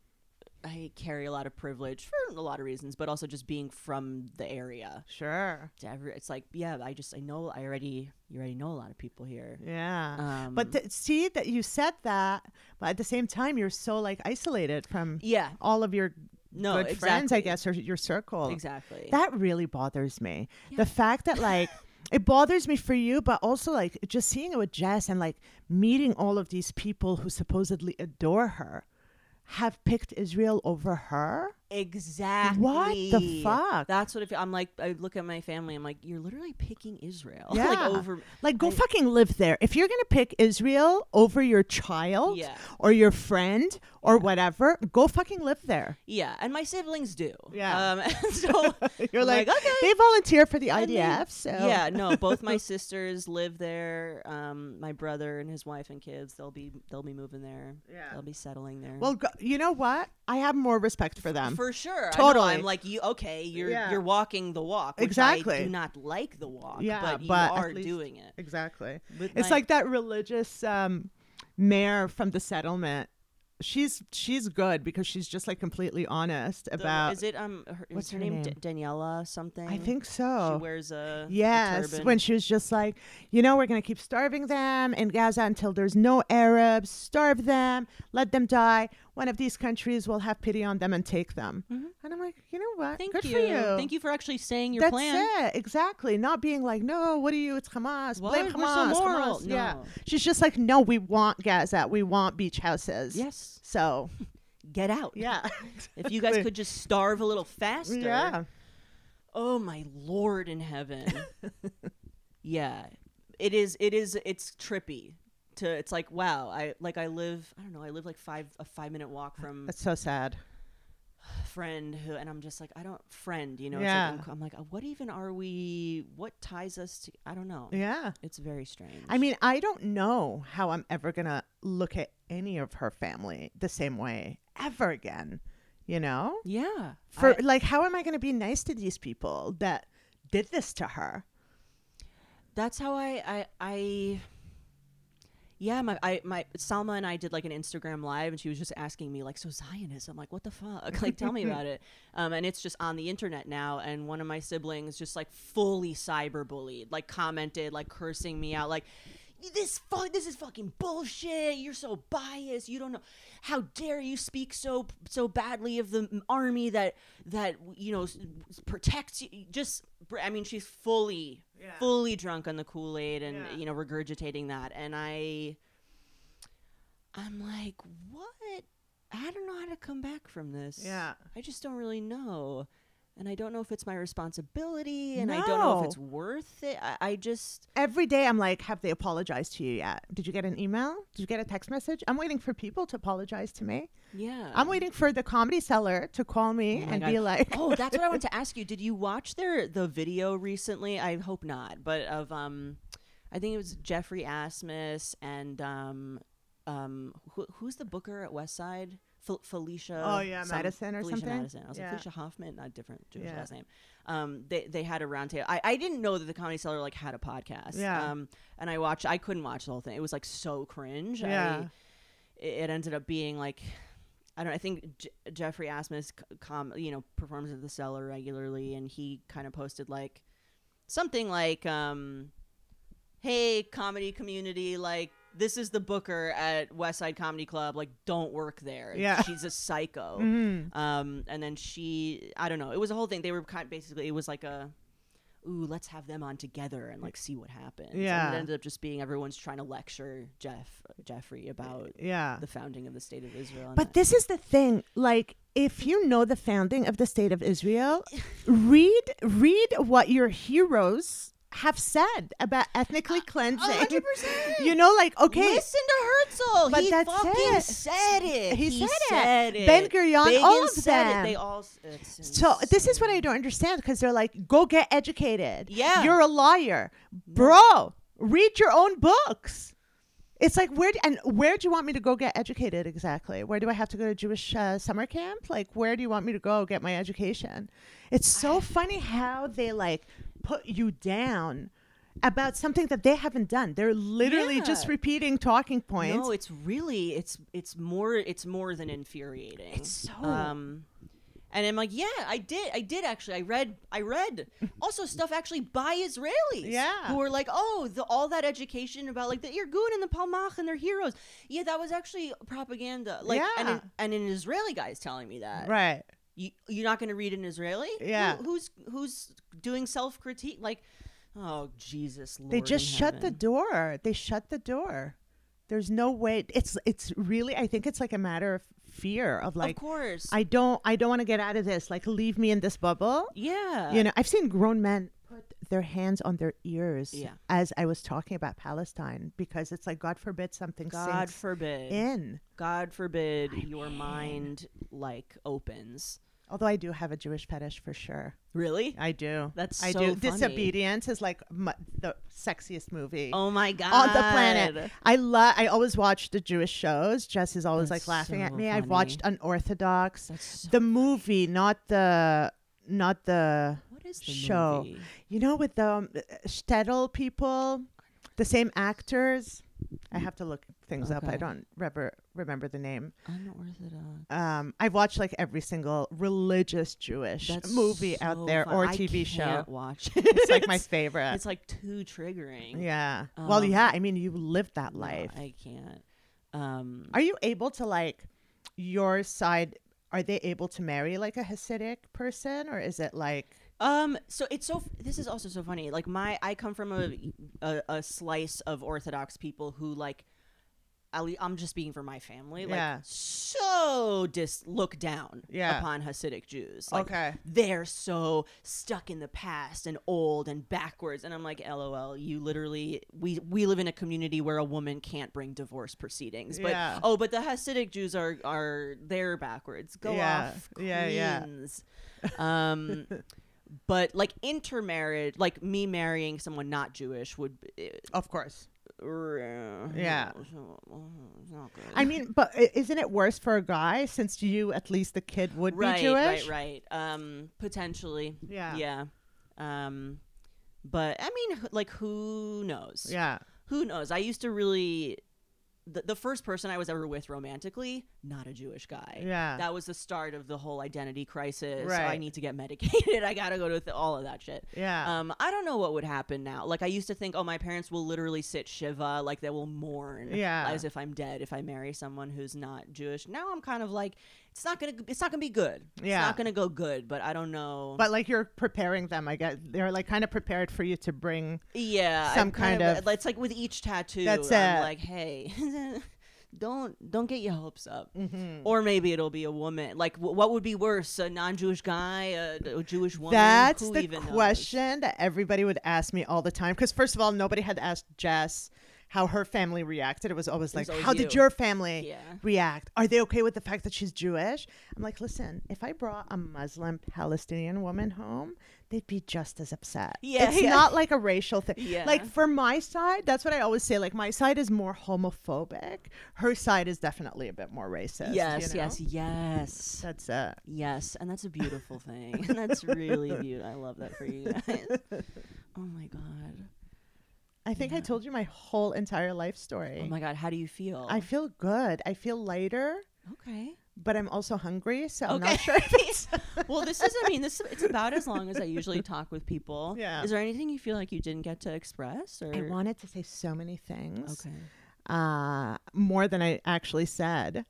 I carry a lot of privilege for a lot of reasons, but also just being from the area. sure every, it's like, yeah, I just I know I already you already know a lot of people here. yeah Um, But th- see that you said that, but at the same time, you're so like isolated from yeah, all of your no, good exactly. friends, I guess, or your circle. Exactly. That really bothers me. Yeah. The fact that like it bothers me for you, but also like just seeing it with Jess and like meeting all of these people who supposedly adore her have picked Israel over her. Exactly. What the fuck? That's what if I'm like. I look at my family. I'm like, you're literally picking Israel. Yeah. like over. Like, go I- fucking live there. If you're gonna pick Israel over your child Yeah. or your friend or whatever, go fucking live there. Yeah, and my siblings do. Yeah. Um, so You're I'm like, okay. they volunteer for the And they- IDF, so Yeah, no, both my sisters live there. Um, my brother and his wife and kids, they'll be they'll be moving there. Yeah. They'll be settling there. Well, go, you know what? I have more respect for them. For sure. I Totally. I'm like you. Okay, you're Yeah. you're walking the walk. Exactly. I do not like the walk. Yeah, but you but are least- doing it. exactly. With It's my- like that religious um, mayor from the settlement. She's she's good because she's just like completely honest the- about. is it um her, what's is her her name? D- Daniela something? I think so. she wears a a Yes, turban. when she was just like, you know, we're going to keep starving them in Gaza until there's no Arabs, starve them, let them die. One of these countries will have pity on them and take them. Mhm. And I'm like, you know what? Thank Good you. for you. Thank you for actually saying your That's plan. it. Exactly. Not being like, no, what are you? It's Hamas. What? Blame We're so moral. Hamas. Yeah. She's just like, no, we want Gaza. We want beach houses. Yes, So, get out. yeah. If you guys could just starve a little faster. Yeah. Oh my lord in heaven. yeah. It is it is it's trippy. To it's like wow, I like I live I don't know, I live like 5 a 5 minute walk from That's so sad. friend who and I'm just like I don't friend, you know, Yeah. it's like I'm, like uh, what even are we what ties us to I don't know. Yeah. It's very strange. I mean, I don't know how I'm ever going to look at any of her family the same way ever again. You know? yeah. For I- like how am I going to be nice to these people that did this to her? that's how I I I yeah, my I my Salma and I did like an Instagram live, and she was just asking me like, "So Zionism, like, what the fuck? Like, tell me about it." Um, and it's just on the internet now, and one of my siblings just like fully cyberbullied, like commented, like cursing me out, like, "This fu- this is fucking bullshit. You're so biased. You don't know. How dare you speak so so badly of the army that that you know protects you? Just, I mean, she's fully Yeah. fully drunk on the Kool Aid and Yeah. you know regurgitating that, and I, I'm like, what? I don't know how to come back from this. Yeah. I just don't really know, and I don't know if it's my responsibility, and I don't know if it's worth it. I, I just, Every day I'm like, have they apologized to you yet? Did you get an email? Did you get a text message? I'm waiting for people to apologize to me. Yeah. I'm waiting for the Comedy Cellar to call me Oh and God. be like, oh, that's what I want to ask you. Did you watch their the video recently? I hope not, but of um, I think it was Jeffrey Asmus and um, um, who, who's the booker at West Side? Fel- Felicia. Oh, yeah, Madison or Felicia something? Madison. I was Yeah. like Felicia Hoffman, not different Jewish Yeah. last name. Um, they they had a roundtable. I I didn't know that the Comedy Cellar like had a podcast. Yeah. Um, and I watched. I couldn't watch the whole thing. It was like so cringe. Yeah. I, it ended up being like I don't. I think J- Jeffrey Asmus, com, you know, performs at the cellar regularly, and he kind of posted like something like, um, "Hey, comedy community, like this is the booker at West Side Comedy Club. Like, don't work there. Yeah. she's a psycho." Mhm. Um, and then she, I don't know. It was a whole thing. They were kind basically. It was like a. Ooh, let's have them on together and like see what happens. Yeah. and it ended up just being everyone's trying to lecture Jeff Jeffrey about eh, yeah. the founding of the state of Israel. But this is the thing. Like, if you know the founding of the state of Israel, read read what your heroes have said about ethnically cleansing. 100%. You know, like okay, listen to Herzl. But he that's fucking it. said it. He said it. said it. Ben Gurion, Begin all of said them. It. They all. So this is what I don't understand because they're like, go get educated. Yeah. You're a lawyer, bro. Read your own books. It's like where d- and where do you want me to go get educated exactly? Where do I have to go to Jewish uh, summer camp? Like where do you want me to go get my education? It's so funny how they like put you down about something that they haven't done. They're literally just repeating talking points. No, it's really it's it's more it's more than infuriating. It's so- um and I'm like, yeah, I did. I did actually. I read. I read also stuff actually by Israelis. Yeah. who were like, oh, the, all that education about like the Irgun and the Palmach and their heroes. Yeah, that was actually propaganda. Like, and Yeah. an, and an Israeli guy is telling me that. right. You, you're not going to read an Israeli? Yeah. Who- who's who's doing self critique? Like, oh Jesus, Lord They just shut the door. They shut the door. There's no way. It's it's really. I think it's like a matter of fear of like. of course. I don't. I don't want to get out of this. Like, leave me in this bubble. yeah. You know, I've seen grown men put their hands on their ears Yeah. as I was talking about Palestine because it's like, God forbid something God forbid. in. God forbid your mind like opens. Although I do have a Jewish fetish for sure. Really? I do. That's I so do. funny. Disobedience is like mu- the sexiest movie. Oh my god. on the planet. I love. I always watch the Jewish shows. Jess is always That's like laughing at so me. I've watched Unorthodox, so- the movie, not the, not the. what is the show. movie? You know, with the um, Shtetl people, the same actors. I have to look things up. I don't remember remember the name. Unorthodox. Um, I've watched like every single religious Jewish That's movie so out there fun. or I TV show. Watch. It's like my favorite. It's like too triggering. yeah. well, Um, yeah. I mean, you lived that No, life. I can't. Um, Are you able to like your side? Are they able to marry like a Hasidic person, or is it like Um. So it's so. This is also so funny. Like my, I come from a a, a slice of Orthodox people who like. At least, I'm just speaking for my family. Like, Yeah. so dis look down Yeah. upon Hasidic Jews. Like, okay? they're so stuck in the past and old and backwards and i'm like lol you literally we we live in a community where a woman can't bring divorce proceedings but Yeah. oh but the hasidic jews are are they're backwards go off Yeah, yeah. queens um but like intermarriage like me marrying someone not jewish would be, Of course. Yeah I mean, but isn't it worse for a guy since you, at least the kid, would right, be Jewish? Right, right, Um, potentially. Yeah. Yeah. Um, but I mean, like, who knows? Yeah. Who knows? I used to really. The, the first person I was ever with romantically, not a Jewish guy. Yeah. That was the start of the whole identity crisis. Right. I need to get medicated. I gotta go to th- all of that shit. Yeah. Um, I don't know what would happen now. Like I used to think, oh, my parents will literally sit shiva, like they will mourn, Yeah. as if I'm dead if I marry someone who's not Jewish. Now I'm kind of like, it's not gonna, it's not gonna be good. Yeah. it's not gonna go good. But I don't know. but like you're preparing them, I guess they're like kind of prepared for you to bring. yeah, some I'm kind of- It's like with each tattoo. That's I'm it. like, hey. Don't don't get your hopes up, Mm-hmm. or maybe it'll be a woman. Like, wh- what would be worse, a non-Jewish guy, a, a Jewish woman? That's Who the even knows? question that everybody would ask me all the time. Because first of all, nobody had asked Jess how her family reacted. It was always like, always "How did your family Yeah. react? Are they okay with the fact that she's Jewish?" I'm like, "Listen, if I brought a Muslim Palestinian woman home, they'd be just as upset. Yeah, it's yeah. not like a racial thing. Yeah. Like for my side, that's what I always say. Like my side is more homophobic. Her side is definitely a bit more racist. Yes, you know? yes, yes. That's it. Yes, and that's a beautiful thing. that's really beautiful. I love that for you guys. Oh my god. I think I told you my whole entire life story. Oh my god. How do you feel? I feel good. I feel lighter, okay. but I'm also hungry, so I'm not sure well, this is. I mean, this it's about as long as I usually talk with people. Yeah. Is there anything you feel like you didn't get to express? Or I wanted to say so many things. Okay. Uh more than I actually said.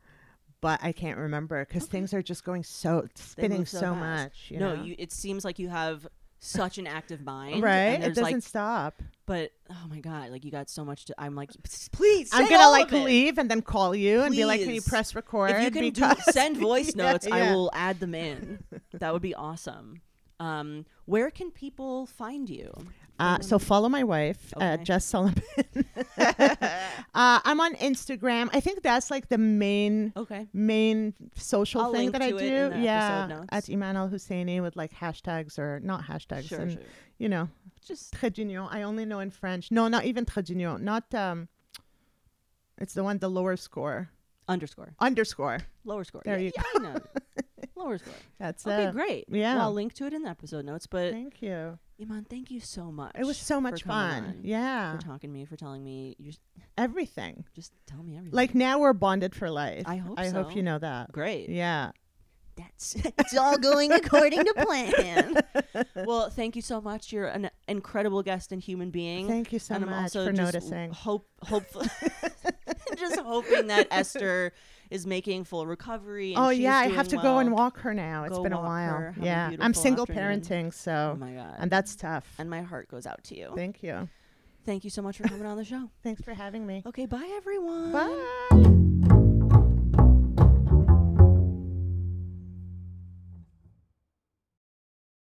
But I can't remember because Okay. things are just going so spinning move so, much. You no, know? you. It seems like you have such an active mind, right? And It doesn't like, stop. but oh my god, like you got so much to. I'm like, please. I'm gonna like leave and then call you and be like, "Can you press record?" If you can do, send voice Yeah, notes, I will add them in. that would be awesome. Um, where can people find you? Uh, so follow my wife, uh, Jess Salomon. uh, I'm on Instagram. I think that's like the main Okay. main social I'll thing that I do. it in the yeah, at Eman El-Husseini with like hashtags or not hashtags, Sure, and sure. you know, Just trait d'union. I only know in French. No, not even trait d'union. Not um. It's the one the lower score underscore, underscore. lower score. There yeah, you yeah, I know. lower score. That's Okay, it. great. yeah. Well, I'll link to it in the episode notes. But Thank you. Eman, thank you so much. It was so much fun. on, Yeah, For talking to me, for telling me, you everything. just tell me everything. Like now we're bonded for life. I hope I hope you know that. great. Yeah. That's it's all going according to plan. well, thank you so much. You're an incredible guest and human being. Thank you so and I'm much also for noticing. Hope, hopefully, just hoping that Esther is making full recovery. And Oh yeah, I have to well. go and walk her now. It's Go been a while. Yeah, I'm single afternoon. parenting, Oh so my god! and that's tough. and my heart goes out to you. Thank you. Thank you so much for coming on the show. Thanks for having me. Okay, bye everyone. Bye.